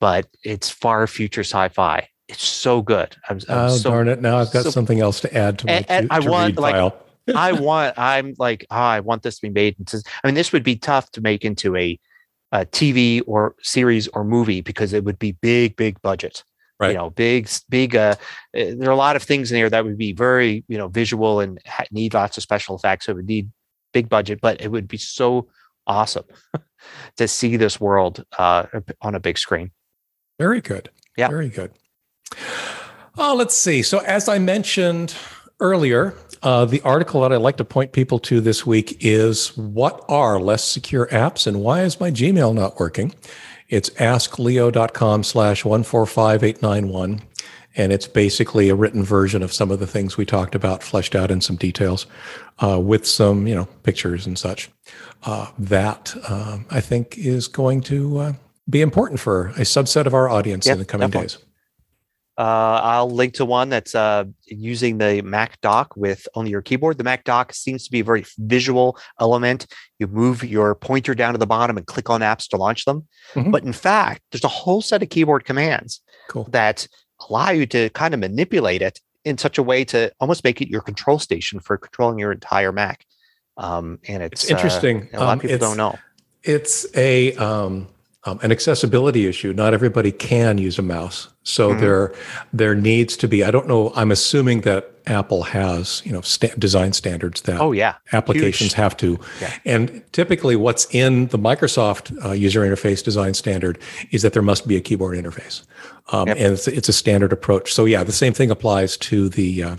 but it's far future sci-fi. It's so good. I'm, I'm oh so, darn it! Now I've got so, something else to add to my and, and to, I want like file. I want. I'm like oh, I want this to be made. Into, I mean, this would be tough to make into a, a TV or series or movie because it would be big, big budget. Right. You know, big, big. Uh, eh, there are a lot of things in there that would be very, you know, visual and need lots of special effects. So it would need big budget, but it would be so awesome to see this world uh, on a big screen. Very good. Yeah. Very good. Oh, let's see. So, as I mentioned earlier, uh, the article that I'd like to point people to this week is What are less secure apps and why is my Gmail not working? It's askleo.com slash 145891. And it's basically a written version of some of the things we talked about, fleshed out in some details, uh, with some, you know, pictures and such. Uh, that um, I think is going to uh, be important for a subset of our audience yep, in the coming definitely. days. Uh, I'll link to one that's uh, using the Mac dock with only your keyboard. The Mac dock seems to be a very visual element. You move your pointer down to the bottom and click on apps to launch them. Mm-hmm. But in fact, there's a whole set of keyboard commands cool. that allow you to kind of manipulate it in such a way to almost make it your control station for controlling your entire Mac. Um, and it's, it's interesting. Uh, a lot um, of people don't know. It's a um, um, an accessibility issue. Not everybody can use a mouse, so mm-hmm. there there needs to be. I don't know. I'm assuming that Apple has you know sta- design standards that oh yeah applications Huge. have to. Yeah. And typically, what's in the Microsoft uh, user interface design standard is that there must be a keyboard interface, um, yep. and it's, it's, a standard approach. So yeah, the same thing applies to the. Uh,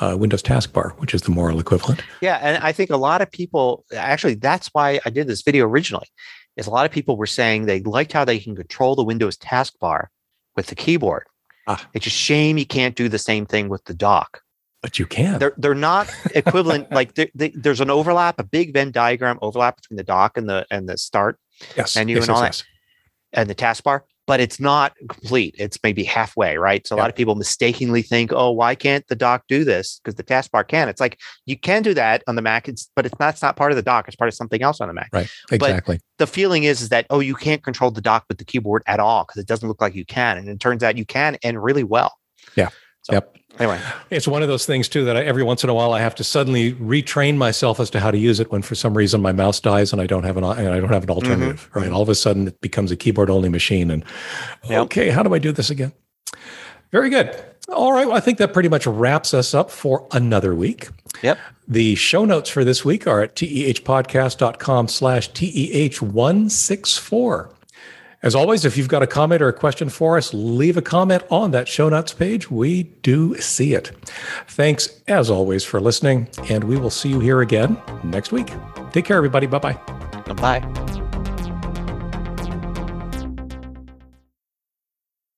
uh, Windows taskbar, which is the moral equivalent. Yeah, and I think a lot of people actually that's why I did this video originally is a lot of people were saying they liked how they can control the Windows taskbar with the keyboard. Ah. It's a shame you can't do the same thing with the dock. But you can. They're they're not equivalent. like they, they, there's an overlap, a big Venn diagram overlap between the dock and the and the start yes, menu yes, and all yes, that, and the taskbar but it's not complete. It's maybe halfway, right? So a lot of people mistakenly think, oh, why can't the dock do this? Because the taskbar can. It's like you can do that on the Mac, it's, but it's not, it's not part of the dock. It's part of something else on the Mac. Right. Exactly. But the feeling is, is that, oh, you can't control the dock with the keyboard at all because it doesn't look like you can. And it turns out you can and really well. Yeah. So, yep. Anyway, it's one of those things too that I, every once in a while I have to suddenly retrain myself as to how to use it when for some reason my mouse dies and I don't have an and I don't have an mm-hmm. alternative. Mm-hmm. Right, all of a sudden it becomes a keyboard only machine, and yep. okay, how do I do this again? Very good. All right, well, I think that pretty much wraps us up for another week. Yep. The show notes for this week are at tehpodcast.com slash TEH164. As always, if you've got a comment or a question for us, leave a comment on that show notes page. We do see it. Thanks, as always, for listening, and we will see you here again next week. Take care, everybody. Bye bye. Bye.